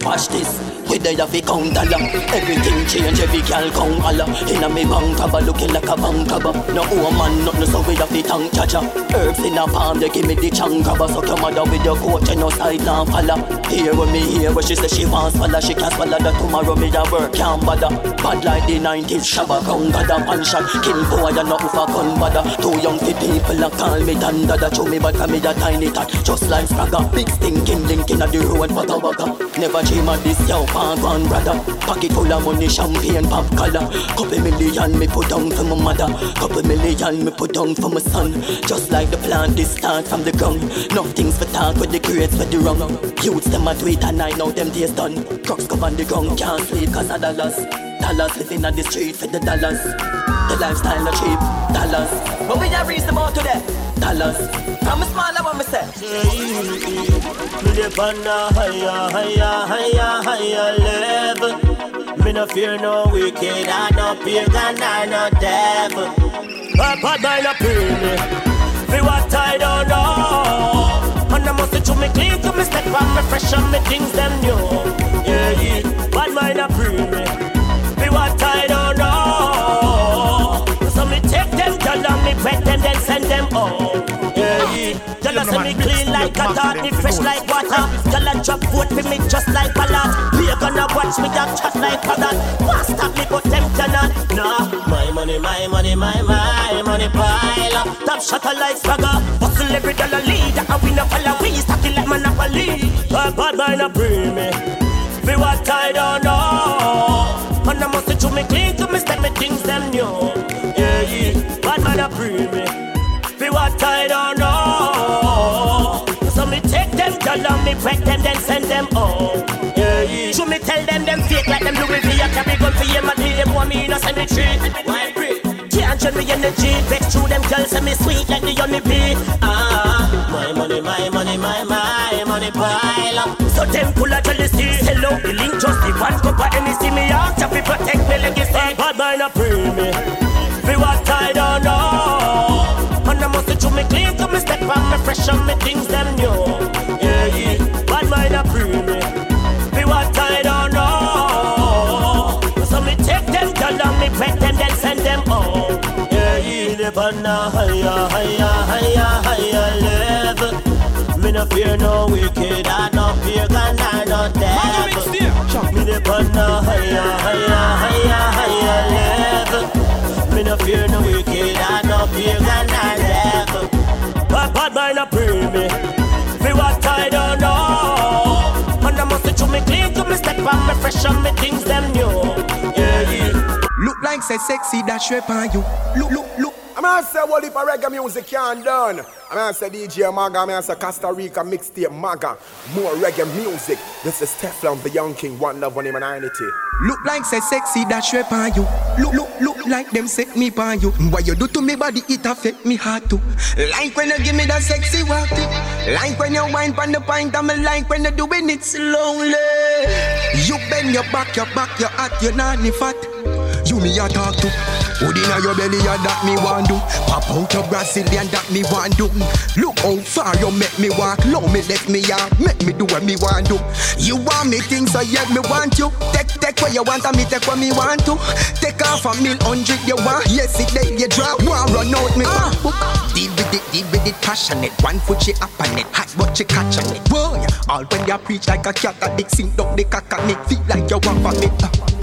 Watch this. We there fi count dollar Everything change, every girl count Allah Inna me bank cover looking like a bank cover No woman, nothing so we have fi tank chacha Herbs in a palm, they give me the chunk cover Suck your mother with your coach and no side now follow. Here when me hear what she say she wants swallow. She can't swallow that tomorrow me a work can't bother. Bad like the 90s, shabba crown got a pan shot. Kill boy and not for gun bother. Too young for people that call me danda That show me but me a tiny tot. Just like Spragga Big stinking link in the road, waka waka Never dream of this, yo, one brother. Pocket full of money, champagne, pop collar. Couple million me put down for my mother. Couple million me put down for my son. Just like the plant, this start from the ground. Nothing's for talk with the grades for the wrong. Youths them a do and I know them days done. Crooks come on the ground, can't sleep cause of dollars. Dollars living on the street for the dollars. The lifestyle no cheap, dollars. But we have reached them. today Dollars I'm a smaller one, me say Me dey on a higher, higher, higher, higher level. Me no fear no wicked, I no pagan, I no devil. A bad mind a me, for what I don't know. And I must do me clean to me step on me fresh and me things them new. Yeah, yeah. Bad mind a me, for what I don't know. So me take them, tell them me wet them, then send them home. Yeah, yeah. Tell us me clean like a dog, me fresh like water. Tell a drop vote for me just like a lot. We are gonna watch me that chat like a that. Won't stop me, but them cannot. Nah, my money, my money, my my money pile up. Top shutter like swagger. Hustle every dollar leader, and we no follow. We stack it like monopoly. Bad bad mind a bring me. For what I don't know. And I must do me clean to me step me things them new. Yeah, yeah. Bad man a bring me. Me wet them, then send them home. Yeah, yeah. So me tell them them fake like them Louis V. I carry gun for you, my deal them want me in a cemetery. Why pray? Can't show me energy. Vex through them girls, say me sweet like the honey bee. Ah, my money, my money, my my money pile up. So them full of jealousy. Hello, the link just the one cup of NEC. Me ask if protect me like legacy. Bad mind a pray me. For what I don't know. And I must do me clean to me step on me fresh and me Yeah, yeah. Live on a higher, higher, higher, higher level. Me Me no fear no wicked, I no fear gun, I no devil. Me the on no higher, higher, higher, higher level. Me no fear no wicked, I no fear gun, I devil. Bad bad mind a pray me, fi what I don't know. And I must say to me clean to me step on me fresh on me things them new. Yeah, yeah. Look like say sexy that shape on you. Look, look, look. Gonna say what if a reggae music can't done. I'm gonna say DJ Maga, I'm gonna say Costa Rica mixtape Maga. More reggae music. This is Teflon, the young king, one love, one humanity. Look like say sexy that shape on you. Look, look, look like them set me on you. What you do to me body, it affect me heart too. Like when you give me that sexy walk Like when you wine on the pint, I'm like when you doing it slowly. You bend your back, your back, your hat, your nanny fat. You me a talk to. Hood inna your belly, a that me want do. Pop out your Brazilian, that me want do. Look how far you make me walk. Low me left me ya, make me do what me want do. You want me things, so yeah me want you. Take take what you want, and me take what me want to. Take off a mil hundred you want. Yes it day you drop. Want run out me uh. Deal with it, deal with it, passionate. One foot she up on it, hot but she catch on it. Boy, all when you preach like a cat, a dick sing down the cock and it feel like you want me. Uh.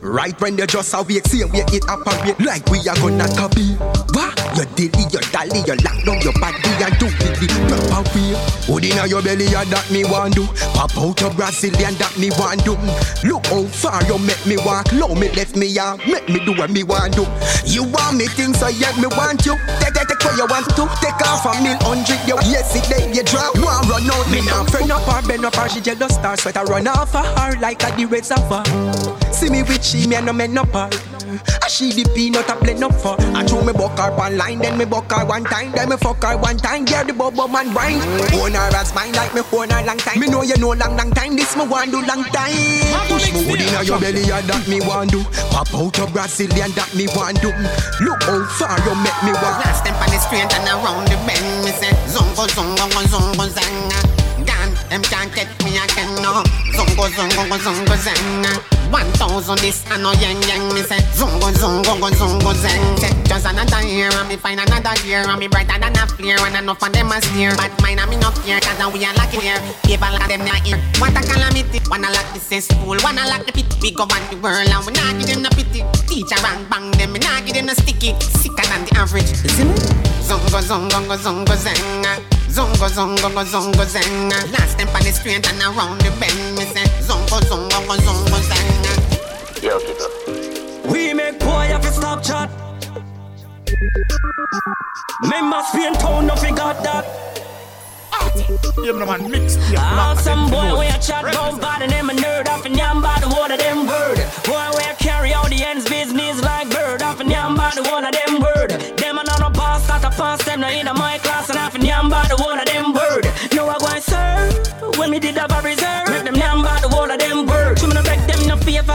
Right when you just awake, see where it operate like we are gonna copy. What? You dilly, you dally, you lock down your body and do it the proper way. Hood inna your belly, yeah, that me want do. Pop out your Brazilian, that me want do. Look how far you make me walk, low me left me yeah, make me do what me want do. You want me things, so yeah, me want you. Take, take, take what you want to. Take off a mil hundred, you yes it then you drop. One run out, me now friend up her, bend up her, she jealous star, I run off of her like a the red suffer. See me with she, me and no men no par. I she the peanut I blend up for. I throw me buck her one line, then me buck her one time, then me fuck her one time. Yeah, the bubble man wine. Own her as mine like me own her long time. Me know you know long, long time. This me want do long time. Push me wood inna your belly, yeah, that me want do. Pop out your Brazilian, that me want do. Look how far you make me walk. Last step on the street and around the bend, me say zongo zongo zongo zanga. Gone, them can't get me again no. Zongo zongo zongo zanga. One thousand this and no yang yang me say Zungo zungo go zungo zeng. Just another year and me find another year And me brighter than a flare and enough of them a steer But mine and me no fear cause now we are lucky here. People like them not here. What a calamity. Wanna lock this in school. Wanna lock the pit We go on the world and we not give them no pity. Teacher bang bang them Me not give them no sticky. Sicker than the average. Listen Zungo zungo go zungo zeng. Zungo zungo go zungo zeng. Last time on the street and around the bend Me say Zungo zungo go zungo zeng Yo, keep up. We make boy have to stop chat. Remember Spain town, nothing got that. Yeah, man, mix Ah, some boy we a chat about bad and them a nerd off and yam by the one of them word. Boy we a carry out the ends business like bird off and yam by the one of them word. Them a not a pass, not a pass them no in my class and off and yam by the one of them word. No I go and serve when me did have a reserve.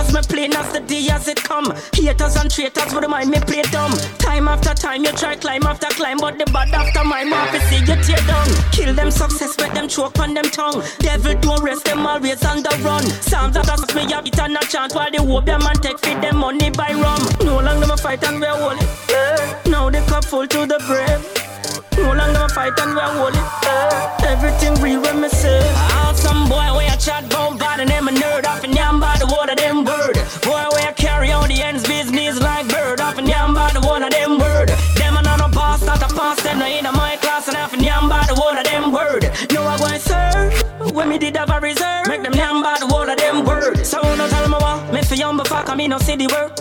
Favors, me play as the day as it come. Haters and traitors would mind me play dumb. Time after time you try climb after climb, but the bad after my mouth see you tear down. Kill them success, let them choke on them tongue. Devil don't rest them always on the run. Psalms that us me a beat and a chant while they them and take feed them money by rum. No longer them a fight and we're holy. Now the cup full to the brim. No longer fight and we're holy. Everything real when me say. Ah, some boy we I chat about bad and them a nerd off and yam by the one of them word. Boy we a carry on the ends business like bird off and yam by the one of them word. Them a not a pass, not a pass, them no in my class and half and yam by the one of them word. No I go and serve when me did have a reserve. Make them yam by the one of them word. So no tell me what, me for young before come me no see the work.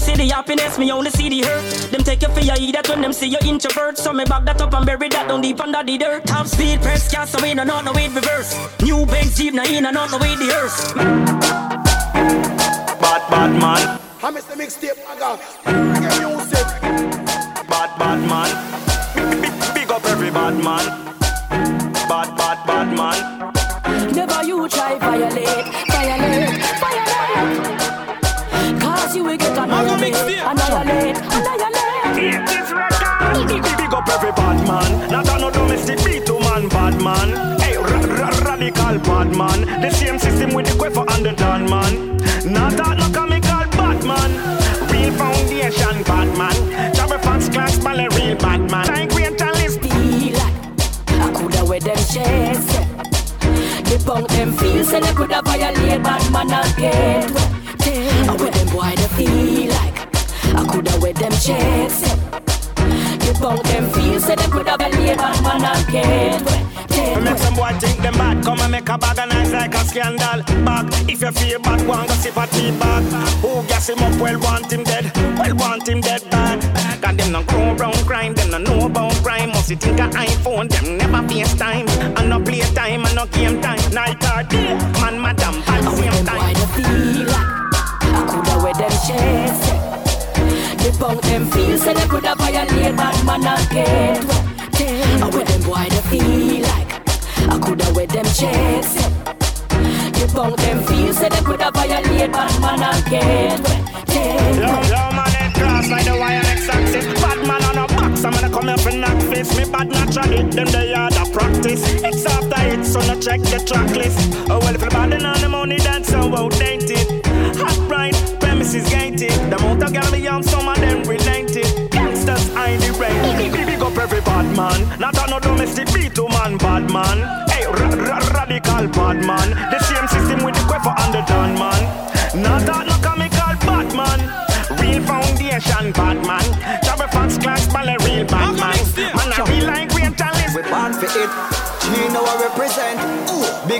Me no see the happiness, me only see the hurt. Them take you for your eat that when them see you introvert. So me back that up and bury that down deep under the dirt. Top speed press gas, so we no not no way reverse. New Benz Jeep, no in and not no way the hearse. Bad, bad man. I miss the mixtape, my God. Reggae music. Bad, bad man. Big, big, big up every bad man. mix there. Another lane, another lane. This record. Big up every bad man. Not a no domestic beat to man, bad man. Hey, radical bad man. The same system with the quiver and the down man. Not a no comical bad man. Real foundation bad man. Jabber Fox class ball real bad man. Like orientalist. I coulda wear them shades. The punk them feels and I coulda violate bad man again. Bad man a get wet. We make some boy think them bad. Come and make a bag of nice like a scandal. Bag. If you feel bad, and go sip a tea bag. Who gas him up? Well, want him dead. Well, want him dead bad. Got them no grow around crime. Them no know about crime. Must you think a iPhone? Them never face time. And no play time and no game time. Night or day. Man, madam, the same time. Why they feel like I coulda with them checks. The punk them feel say they coulda violate bad man a get wet. I with them boy they feel like I coulda with them checks. The punk them feel say they coulda violate bad man a get wet. Yo, yo, man, it cross like the wire next axis. Bad man on a box, I'm gonna come here for knock face. Me bad naturally, them they are the practice. It's after it, so no check the track list. Oh, well, if you're bad on the money, that's so outdated. Hot bright, premises gated. The girl me on, some of them related.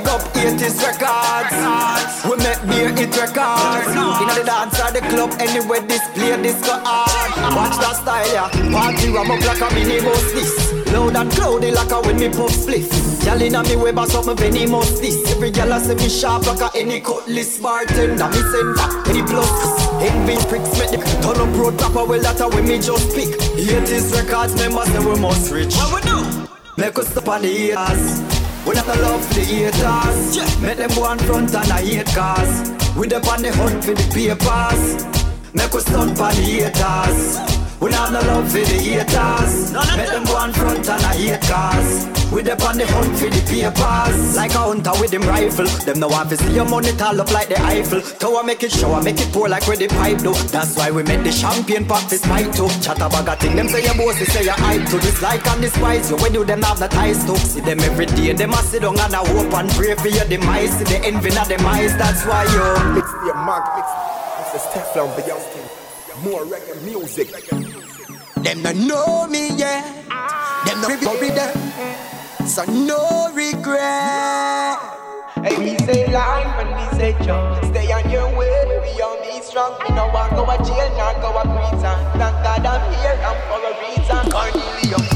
Big up 80s records. We make beer hit records. In the dance or the club, anywhere display disco art. Watch that style, yeah. Party ram up like a mini bus this. Loud and cloudy like a when me puff spliff. Girl inna me way bass up my penny must this. Every girl a say me sharp like a any cutlass bartender. Me send back any plus. Envy pricks make the turn up road rapper. Well that a when me just pick. 80s records members say we must reach. What we do? Make us stop on the haters. We not a love for the haters. Make them go on front and I hate cars. We up on the hunt for the papers. Make us stunt on the haters. We not no love for the haters. Make them go on front and I hate cars. We up on the hunt for the papers. Like a hunter with them rifle. Them no want to see your money tall up like the Eiffel. Tower make it show, make it pour like where the pipe do. That's why we make the champagne pop this mic too. Chat about a thing, them say your boss, they say your hype to this like and despise you. When you them have the ties to see them every day. Them a sit down and a hope and pray for your demise. See the envy of them eyes. That's why you mix the mark, mix. This is Teflon Beyonce. More reggae music. Them no know me yet. Them no worry them. So no regret. Hey, we say line when we say jump. Stay on your way, we all be strong. We no want go to jail, not go to prison. Thank God I'm here, I'm for a reason. Cornelius.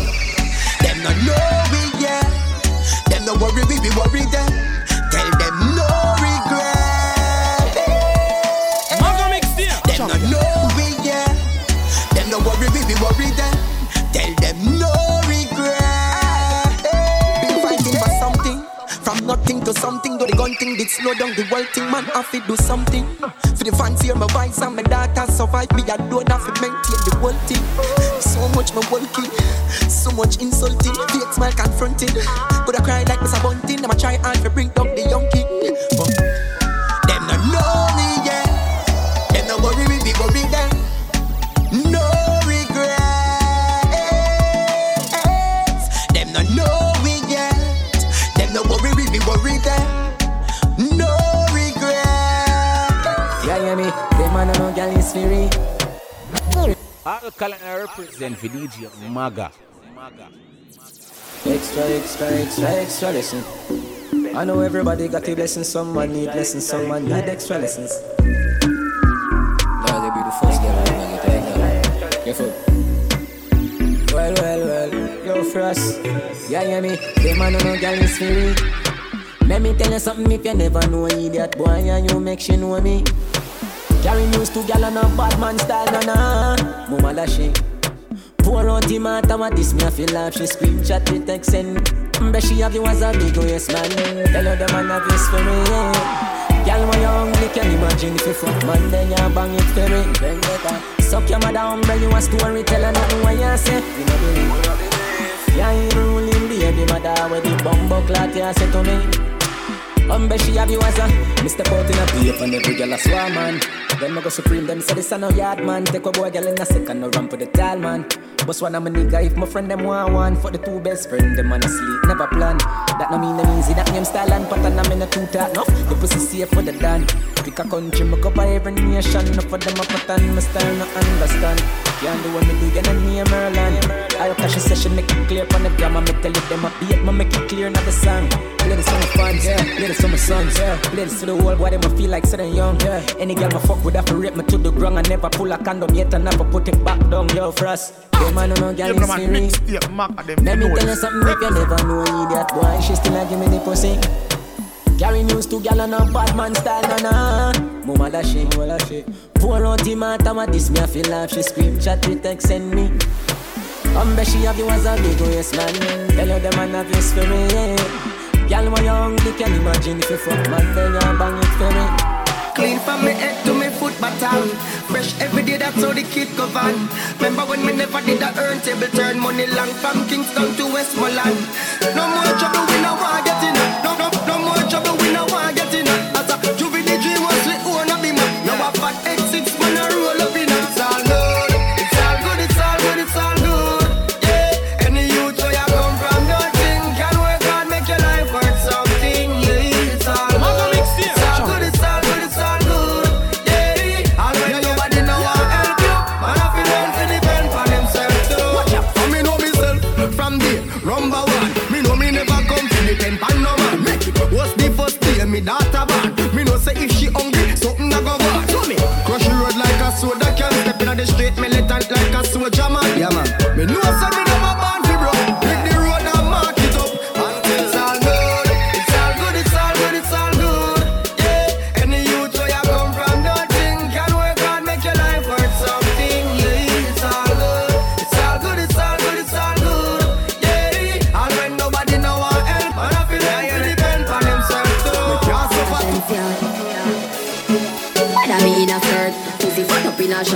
Them no know we yet. Them no worry, we be worry them. Tell them no regret. Them no know we yet. Them no worry, we be worry them. Tell them no regret. Been fighting for something. From nothing to something, do the gun thing, did slow down the world thing, man, have to do something. For the fans hear my voice and my daughter survive me, I don't have to maintain the whole thing. So much my working, so much insulting, fake smile confronting. But I cry like Mr. Bunting, I'ma try hard to bring down the young king. But them no know no gal is free. Alkaline represent for DJ Maga. Extra, extra, extra, extra lesson. I know everybody got a blessing. Someone need lessons. Someone need extra lessons. Now they be the first girl I ever get a Careful. Well, well, well. Yo, Frost. Yeah, yeah, me. Them man no gal is free. Let me tell you something if you never know idiot boy and you make she know me. Carry news to gal on a bad man style, na na. Mama lashy. Pour out the matter what this me I feel laugh. She scream chat me text send. But she have you as a big yes man. Tell her the man have this for me. Girl, when you're hungry, can you imagine if you fuck man, then you bang it for me. Then better. Suck your mother umbrella, you a story, tell her nothing what you say. You know believe. Yeah, you ruling baby mother, where the bumbo clot you say to me. Humble she have you as a Mr. Out in a every girl a swarm man. Then me go supreme them say this a no yard man. Take a boy girl in a second no run for the tall man. Boss one of my nigga if my friend them want one for the two best friend them on a sleep never plan. That no mean them easy that name style and pattern I'm in a two talk enough. The pussy safe for the done. Pick a country me cover every nation. Enough for them a pattern me style no understand. Can't do what me do, you know me Merlin. I'll cash a session make it clear from the grammar. Me tell it them a beat, me make it clear not the song. Play this for my fans, yeah. Play this for my sons, yeah. Play this to the world, why them a feel like sitting young, yeah. Any girl my fuck would have to rape me to the ground. I never pull a condom yet, and never put it back down, yo, frost. Yo, man, no, no, girl, it's me. Let me tell you something if you never know idiot boy. She still a give me the pussy. Carry news to gal and a bad man style, na na. Mama da she, mama da she. Pour out him out, I'm this me I feel like she scream, chat with text send me. Um, bet she have you as a big waist man. Tell you them man have you for me, yeah. Gal, my young, you can imagine if you fuck man, then you bang it for me. Clean from me head to me foot bottom. Fresh every day, that's how the kid go van. Remember when we never did a earn table turn money long from Kingston to Westmoreland. No more trouble, we no want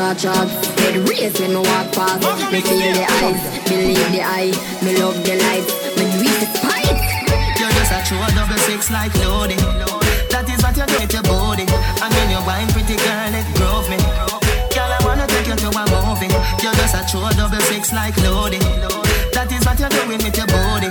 up in a short shorts Head raised when me walk past Me feel the eyes, believe the eye Me love the lights, me do it despite You're just a true double six like Lodi. That is what you do with your body. And when you wine pretty girl, it grove me. Girl, I wanna take you to a movie. You're just a true double six like Lodi. That is what you're doing with your body.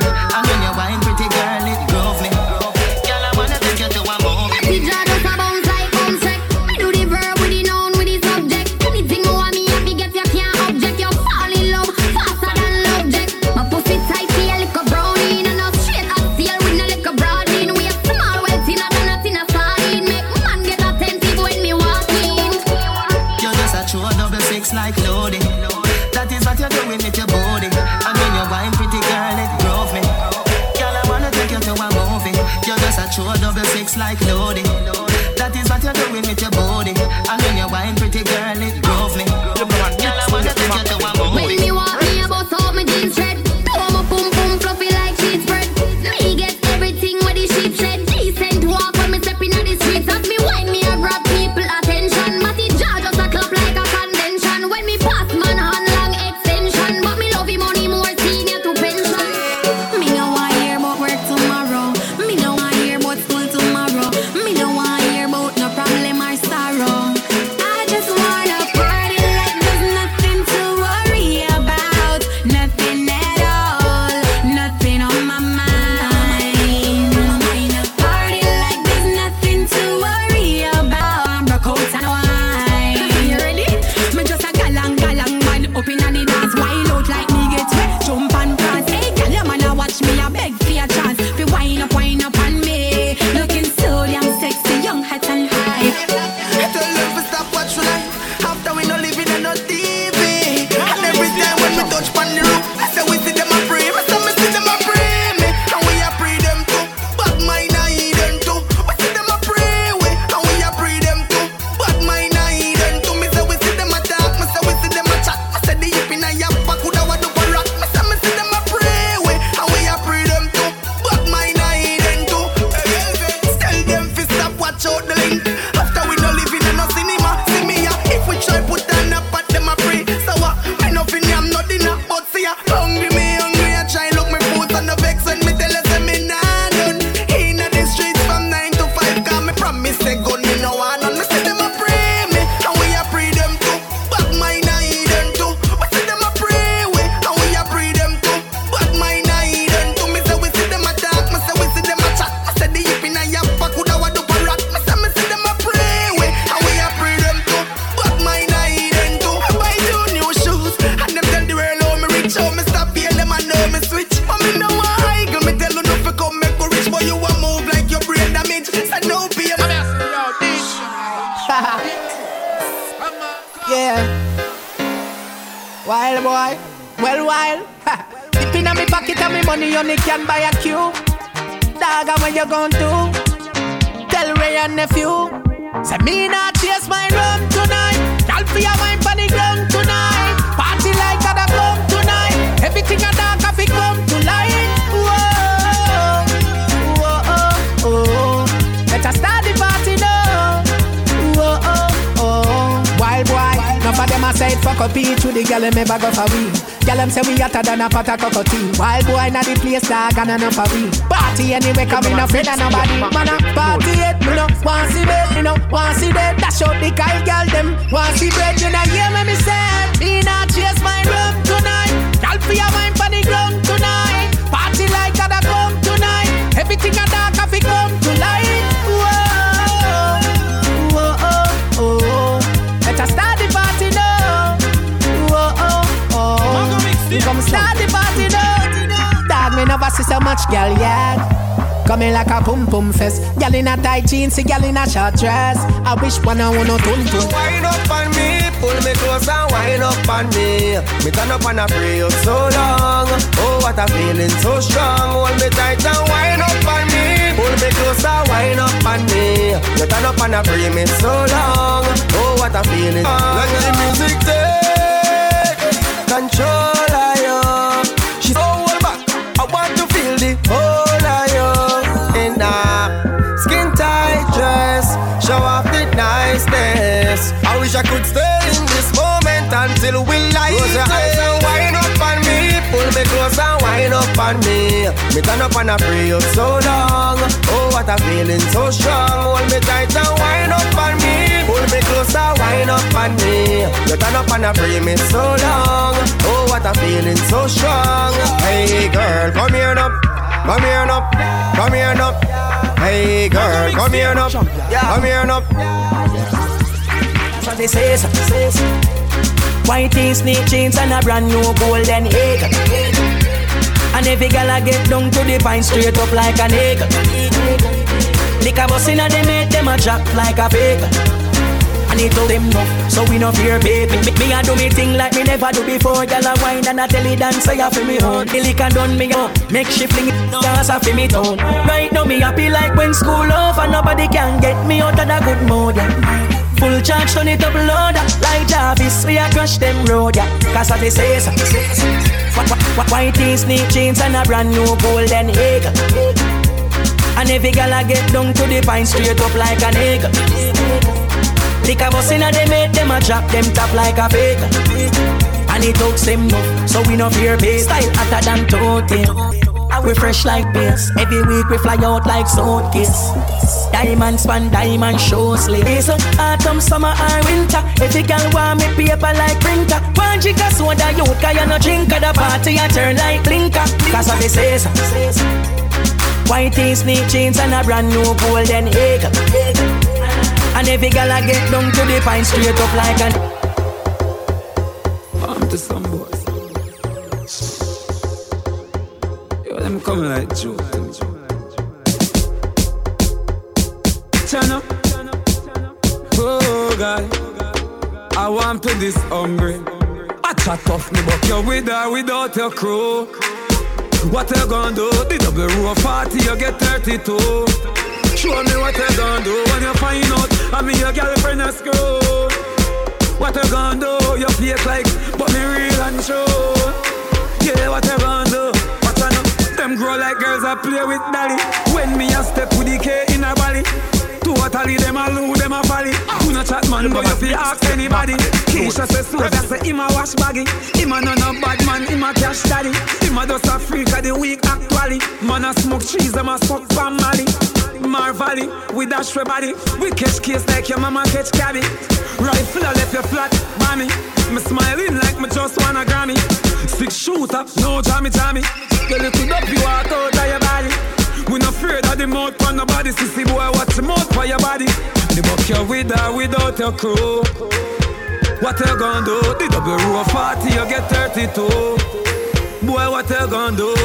Than a pot of cockatoo. Wild boy na the place dog and enough of we. Party anyway, come in no friend of nobody. Man a party it, me no want see bed, me no want see dead. Dash out the kyle girl them want see bread. You know hear me me say, me not chase my rum tonight. Girl for your wine for the ground tonight. Party like other come tonight. Everything a dark, I fi come to light. Me never see so much girl yet. Coming like a pum pum fest. Girl in a tight jeans, see girl in a short dress. I wish one I wanna tun tun. Wind up on me, pull me close and wind up on me. Me turn up and I pray out so long. Oh, what a feeling so strong. Hold me tight and wind up on me. Pull me close and wind up on me. You turn up and I pray me so long. Oh, what a feeling. Let the music take control I could stay in this moment until we light Close your eyes and wind up on me. Pull me close and wind up on me. Me turn up and I pray out so long. Oh, what a feeling so strong. Hold me tight and wind up on me. Pull me close and wind up on me. You turn up and I pray me so long. Oh, what a feeling so strong. Hey girl, come here now. Come here now. Come here now. Hey girl, come here now. Come here now. So they say so. White tees, neat jeans and a brand new golden egg. And every gal I get down to the pine straight up like an egg. Lick a bus inna them head, them a drop like a bagel. And it told them no, so we no fear baby. Me, me a do me thing like me never do before. Gal a wine and a tell it dance, say feel me home. The liquor done me up, make she fling it dance feel me town. Right now me happy like when school off and nobody can get me out of the good mood. Yeah. Full charge, turn it up louder Like Jarvis, we a crush them road, yeah. Cause as they say so Wh- wh- wh- White tees, neat jeans and a brand new golden eagle. And every gal a get down to the pine straight up like an eagle. Lick a bus inna them head, them a drop them top like a bagel And it talks them no, so we no fear base Style hotter than tote we fresh like beers. Every week we fly out like suitcase. Diamond span, diamond shows lace. Autumn, summer or winter. Every girl want me paper like printer. One jigga soda, you can you no drink at the party. I turn like blinker. Cause of the say. White tees, neat jeans and a brand new golden eagle. And every girl I get down to the pine straight up like an. I'm to some boys. Yo, them coming like joke. Turn up. Oh God, I want to this hungry. I chat off me, but you with her without your crew. What you gonna do? The double row 40, you get 32. Show me what you gonna do when you find out I'm your girlfriend a screw. What you gonna do? You fake like, but me real and true. Yeah, what you gonna do? Them grow like girls I play with dolly. When me a step with the K in body. Totally them a lose, them a folly. You no chat man, but you ask anybody. Keisha say Soja say him a wash baggy. Him a no no bad man, him a cash daddy. Him a just a freak of the week actually. Man a smoke cheese, them a smoke Pam Mali. Marvally, we dash for body. We catch case like your mama catch cabby. Rifle a left you flat, bammy. Me smiling like me just wanna Grammy. Six shooter, no jammy jammy. You look it up, you walk out of your body. We not afraid of the mouth for nobody. Sissy boy, watch the mouth for your body. The buck you with her without your crew. What you gonna do? The double row of 40, you get 32. Boy, what you gonna do?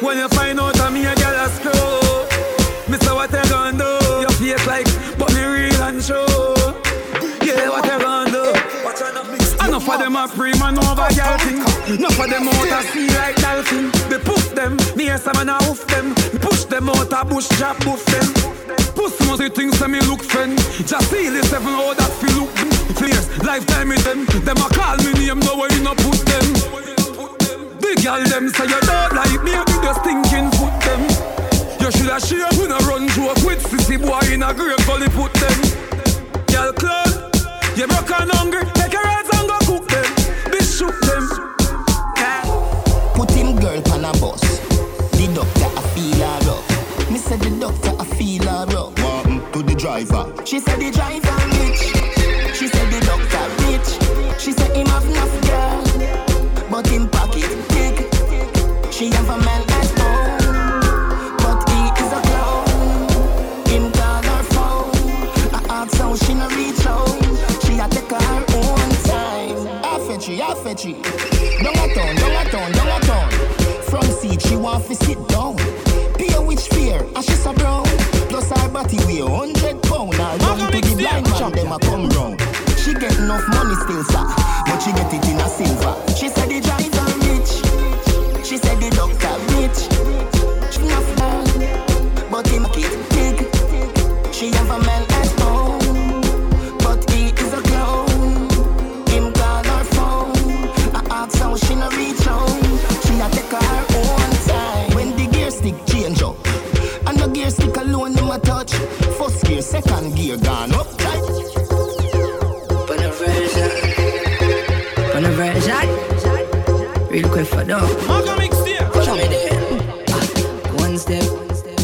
When you find out I'm a girl a screw. Mister, what you gonna do? You fake like, but me real and true. Yeah, what you gonna? Enough of them a free man over girl thing. Enough of them out a sea like dolphin. They push them, me some man a hoof them. Push them out a bush trap, boof them. Pussy must see things that me look friend. Just feel the seven how that feel look. Fierce, lifetime with them. Them a call me name, no way you no put them. The girl them say you don't like me, you just thinking put them. You shoulda share when I run joke with sissy boy in a grave gully put them. Girl club, you broke and hungry, take your hands shoot them. Put him girl on a bus. The doctor I feel her rough. Me said the doctor I feel her rough. What to the driver? She said the driver rich. She said the doctor rich. She said him have enough girl, but him pocket big. She have a fetch you, I fetch you. Down a town, down a town, down a town. From seat, she want to sit down. Pay which fear, and she's a brown. Plus her body weigh hundred pound. I run to the blind man, them a come round. She get enough money still, sir, but she get it in a silver. She said the driver rich. She said the doctor rich. She not fun, but him kid big. She have a man second gear gone up. Right? On a version. On a version. Real quick for. Show me there. One step,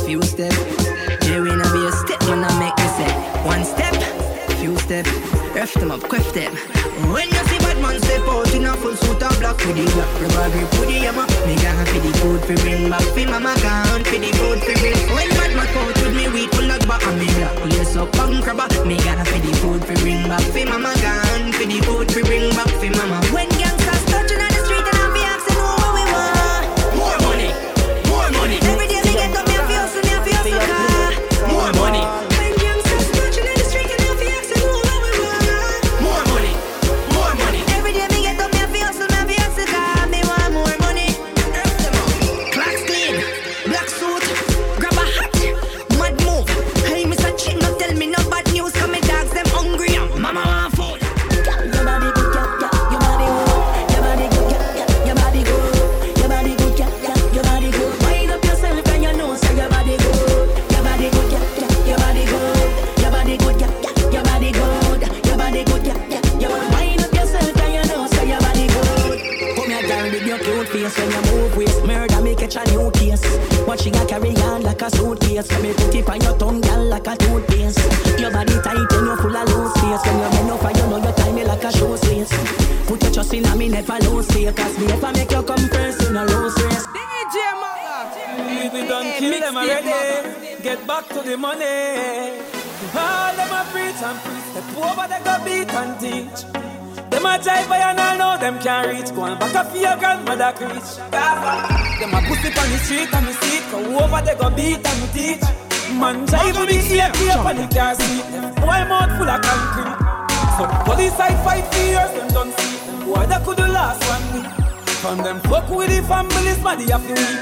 few step. There ain't be a step when I make me say. One step, few step. Ref them up, quiff them. The black rubber the hammer Me gonna the food fi bring back fi mama gone. The food fi bring When man out with me weed and me black up Me gonna the food fi bring back fi mama gone. Fi the food fi bring back fi mama. When gangsters she got carry on like a suitcase. Let me put it on your tongue, girl, like a toothpaste. Your body tight and you full of loose space. When you bend over, you know you tie me like a shoe space. Put your trust in me, never lose faith. Cause me never make you come first in a low race. DJ Maga. We done kill them already. Get back to the money. All them a preach and preach. Step over, they go beat and teach. Them a jive by and I know them can't reach. Go on back up for your grandmother preach. Them a pussy on the street and the seat. Go over, they go beat and teach. Man jive with the ear clear on the car seat. Them boy mouth full of concrete. So police I fight for years, them don't see. Them boy that could the last one week. From them fuck with the families, man, they have to weep.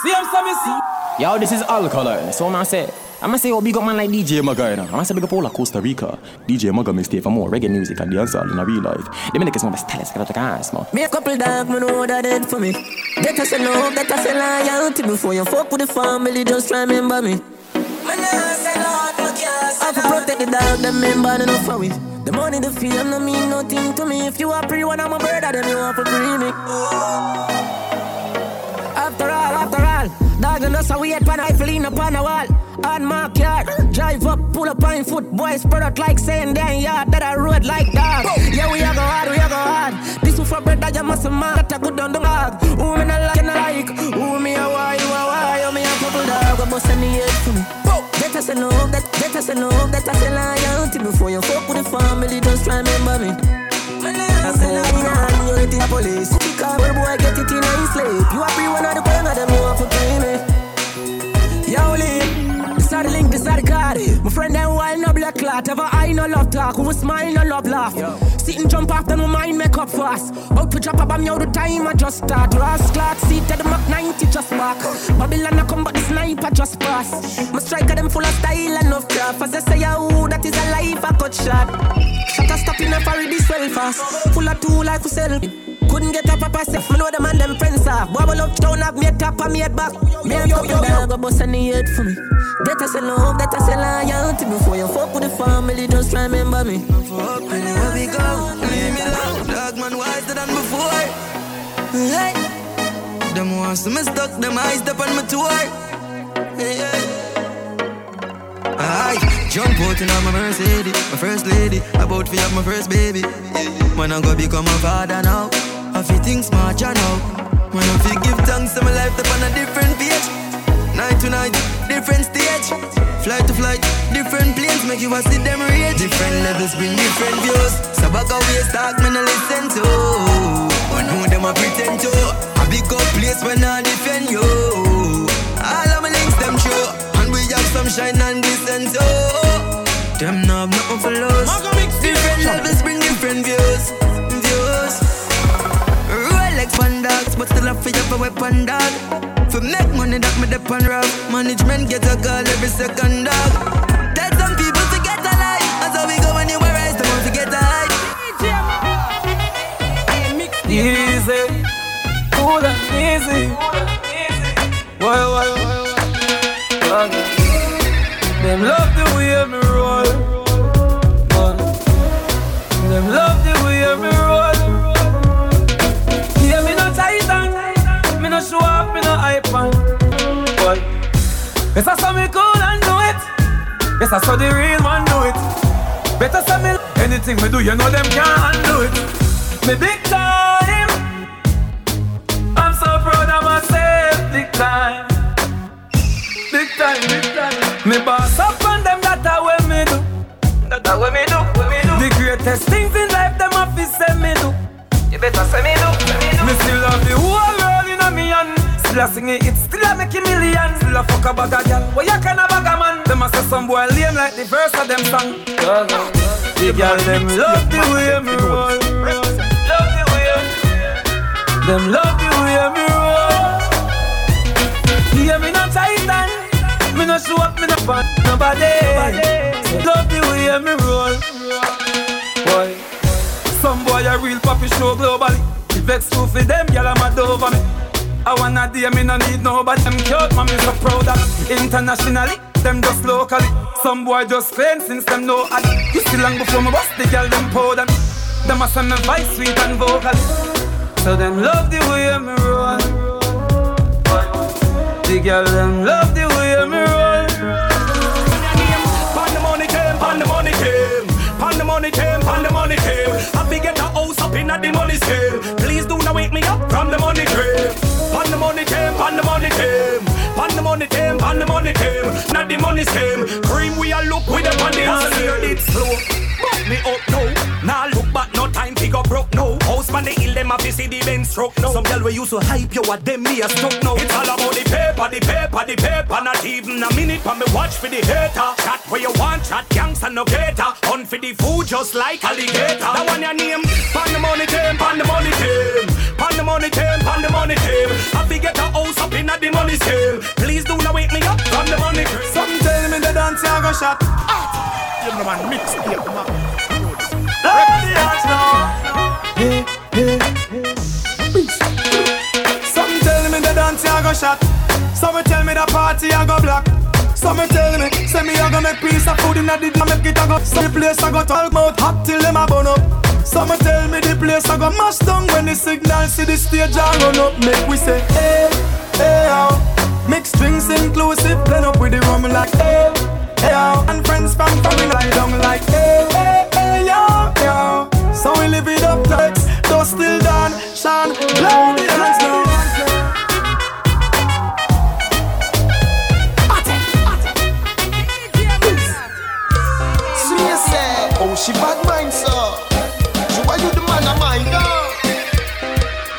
See them, so me see. Yo, this is Alkaline. So I'm say, I'm gonna say, oh, big up man like DJ Maga, you know. I'm gonna say, big up all of Costa Rica. DJ Maga may stay for more reggae music and dance all in a real life. They make some of the stylists get out the ass, man. Me a couple dog, me know that did for me. That I say love, that I say loyalty. Before you fuck with the family, just remember me. I have to protect the dog, them member, enough for we. The money, the fame, no mean nothing to me. If you are pre one, I'm a brother, then you have to free me. After all, after all, dog and us, we had pan rifle in upon the wall. On my yard, drive up, pull up on foot, boys spread out like saying damn yard that I rode like dog. Yeah, we a go hard, we a go hard. This one for brother, you must man that I good on the dog. Who me not like, and like, who me a why, you a why, you me a couple dog, we bust the head for me. That I say no, that, that I say no, that I say loyalty before you fuck with the family, just try remember me. I say loyalty, you hit the police. Because every boy get it in a sleep. You a free one of the corner, them you want to pay me. Yo, Lee, the link, this are the card. My friend them wild no black clot. Ever I no love talk, who smile no love laugh. Yo. Sit and jump off, then my mind make up fast. Out to drop a bomb, yo, the time I just start. Ross Clark, seat at the Mach 90 just back. Babylon I come, but the sniper just pass. My striker them full of style and of craft. As I say, oh, that is a life I cut shot. Shut a stop in a fire, this well fast. Full of two like we sell. Couldn't get up a pass I know them and them friends are. Boy, love town have me a top and me head back. Me a yo, yo, yo, go bust any head for me. That I say love, that I say loyalty. Before you fuck with the family, just remember me. Fuck anywhere we go, leave me alone. Dog man wiser than before. Hey. Them wants to me stuck, them eyes up on my tour. Hey, hey. I jump out in my Mercedes, my first lady, about to have my first baby. When I'm gonna become a father now. I feel things smart, you know. When I give thanks to my life up on a different page. Night to night, different stage. Flight to flight, different planes make you see them rage. Different levels bring different views. So back away, talk me no listen to. I know them I pretend to. I big up place when I defend you. All of my links them true, have some shine and glisten too. Them know nothing for lose. Different levels bring different views Views. like fun dogs, but still I feel for weapon dog. For make money that me dep on rough. Management get a call every second dog. Tell some people to get a life. That's how we go when you rise, don't to get a hype. Easy, cool and easy. Why, why, why, why? Them love the way me roll. Man. Them love the way me roll. Yeah, me no tighten, me no show off, me no hype on. Boy, yes I saw me cool and do it. Yes I saw the real man do it. Better say me anything me do, you know them can't handle it. Me big time. I'm so proud of myself, big time. Big time, big time. Me boss That a me do, way me do. The greatest things in life, them have to say me do. You better say me do, say me do. Me still love the whole world inna me hand. Still a sing it, it still a make a million. Still a fuck a bag of gal. Why you can a bag of man? Them a say some boy lame like the verse of them song. The gal them love the way me roll. Love the way. Them love the way me roll. Me no show me no fun nobody. Love the way me roll. Boy, some boy a real poppy show globally. Vex too for them, gyal I'm mad over me. I wanna day, me no need nobody. Them cute, me so proud of. Internationally, them just locally. Some boy just claim since them know I. You still long before me bust the girl, them powder me. Them a send me voice sweet and vocal. So them love the way me roll. The girl them love the in the money scale. Please do not wake me up from the money grave. Pan the money came, pan the money came. Pan the money came, pan the money came. Not the money came. Cream we a look with the money and it slow. But me up now. Now look back, no time to go broke no. House man the hill them a fi see the Benz stroke no. Some girl we used to hype you what them me a stuck no. It's all about the paper, the paper, the paper. Not even a minute for me watch for the hater. Chat where you want, chat gangsta no gator. Hunt for the food just like alligator. That one your name. Pan the money came, pan the money came. Pan the money came, pan the money came. I fi get a house up in the money scale. Please do not wake me up from the money. Some tell me the dance I go shot. Ah. You know man, mix it, man. Hey, hey, hey. Some tell me the dance I go shot. Some tell me the party I go black. Some tell me, say me I go make piece of food in the day, make it I go. Some place I go talk about hot till them a burn up. Some tell me the place I go mash down when the signal see the stage I run up. Make we say hey, hey, how. Mix drinks inclusive, blend up with the rum like hey, hey, how. And friends from family lie down like hey, hey, yo, yo. So we live it up like dust still done, shine, blow the dance now. Oh, she bad mind, sir. So why you the man of mine, girl?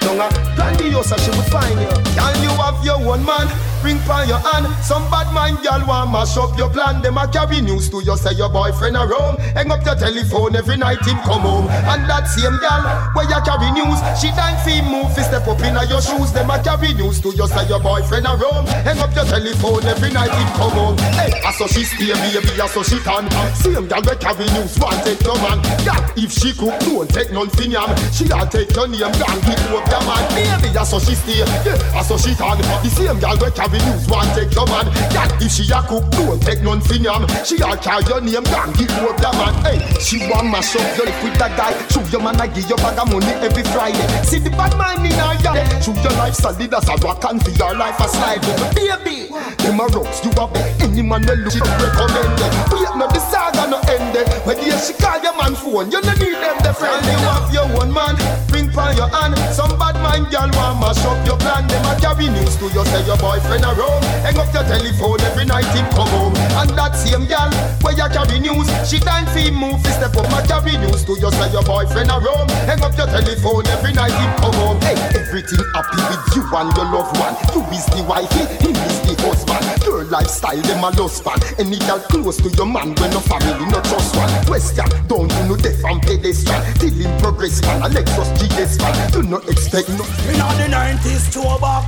Don't a grandiose, she would find you. Can you have your one man? Ring by your hand. Some bad mind gal want mash up your plan. Them a carry news to you, say your boyfriend a roam. Hang up your telephone every night him come home. And that same gal where you carry news, she dine fee move, fi step up in your shoes. Them a carry news to you, say your boyfriend a roam. Hang up your telephone every night him come home. Hey, I saw she stay, baby, I saw she tan. Same gal where carry news, want take no man. Gal, if she cook, don't take fin yam. She a take your name, gang, give up your man. Baby, I saw she stay, yeah, I saw she tan. The same gal where carry news, want take your man. Gal, if she a cook, don't take none fin yam. She a carry your name, gang, give up your man. Hey, she want mash up your lip with that guy. Show your man, I give you bag of money every Friday. See the bad mind in her yard. Show your life solid as a rock and for your life a slide. Baby, them a rocks, you a bet. Any man will look up recommend it. Wait, no, the saga no end it. When you she call your man phone, you no need them the friend. You have your one man, ring by your hand. Some bad mind girl want mash up your plan. Them a carry news to you, say your boyfriend a roam. Hang up your telephone every night him come home. And that same girl where you carry news, she time fi move fi step up. A carry news to you, say your boyfriend a roam. Hang up your telephone every night him come home. Hey, everything happy with you and your loved one. You is the wifey, him is the husband. Your lifestyle, them a lost fan. Any girl close to your man when no family no trust one. Question, don't do no deaf and pedestrian. Till him progress man, a Lexus GS fan. Do not expect no. In all the 90s, to back.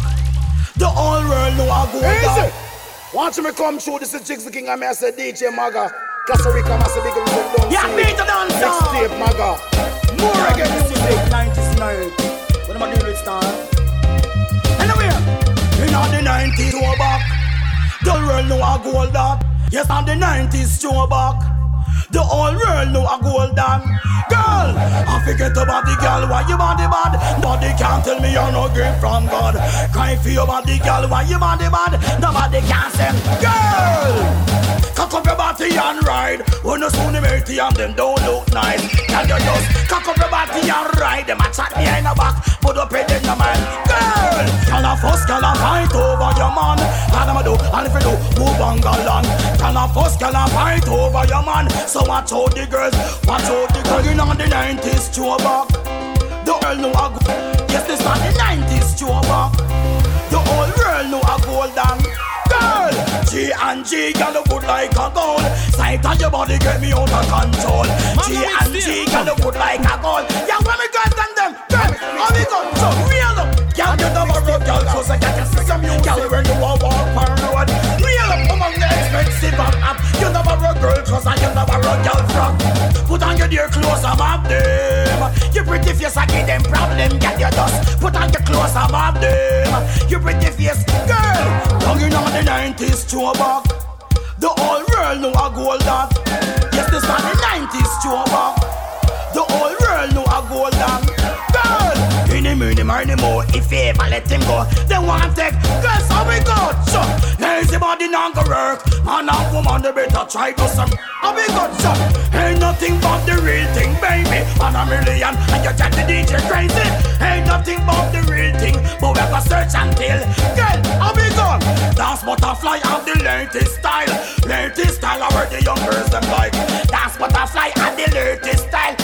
The whole world know I go Easy. down. Watch me come through, this is Jigs the King, and me I say DJ Maga. Costa Rica, I say big up don't Yeah, see beat it. the dance Next song. tape, Maga. More reggae music, 90s night. What am I doing with star? Anyway, in all the 90s, to back. The world know I gold that. Yes, I'm the 90s, to back. The whole world know I gold that. Girl, I forget about the girl, why you body bad? Nobody can tell me you're no gift from God. Cry for your body, girl, why you body bad? Nobody can say, girl. Cock up your body and ride. When you soon make and them don't look nice. Girl, you just cock up your body and ride. Them a chat behind the back, put up it in the mind. Girl, can a fuss, can a fight over your man. And I'ma do, and if you do, move on galang. Can a fuss, can a fight over your man. So watch out the girls, watch out the girls. On the 90s, to back. The world know I go. Yes, this on the 90s, to back. The whole world know I gold down. Girl, G and G got look good like a gold. Sight on your body get me out of control. G and G got look good like a gold. Yeah, when me girls and them, girl, how we go? So real up. Girl, you never rock, girl, so say get your system. Girl, when you walk walk on the road, real up among the expensive and up. You never rock, girl, cause I you never rock, girl, from. Put on your dear clothes, I'm up them. You pretty face, I give them problem, get your dust. Put on your clothes, I'm up them. You pretty face, girl. Down in on the 90s, to back. The whole world know I gold that. Yes, this on the 90s, to back. The whole world know I gold that money, money more. If he ever let him go, then one take, guess how we got? So, lazy body not go work. Man and woman, they better try to some. How we got? So, ain't nothing but the real thing, baby. And a million, and you chat the DJ crazy. Ain't nothing but the real thing. But we have a search until, girl, how we got? Dance butterfly of the latest style. Latest style, I wear the young girls them like. Dance butterfly of the latest style.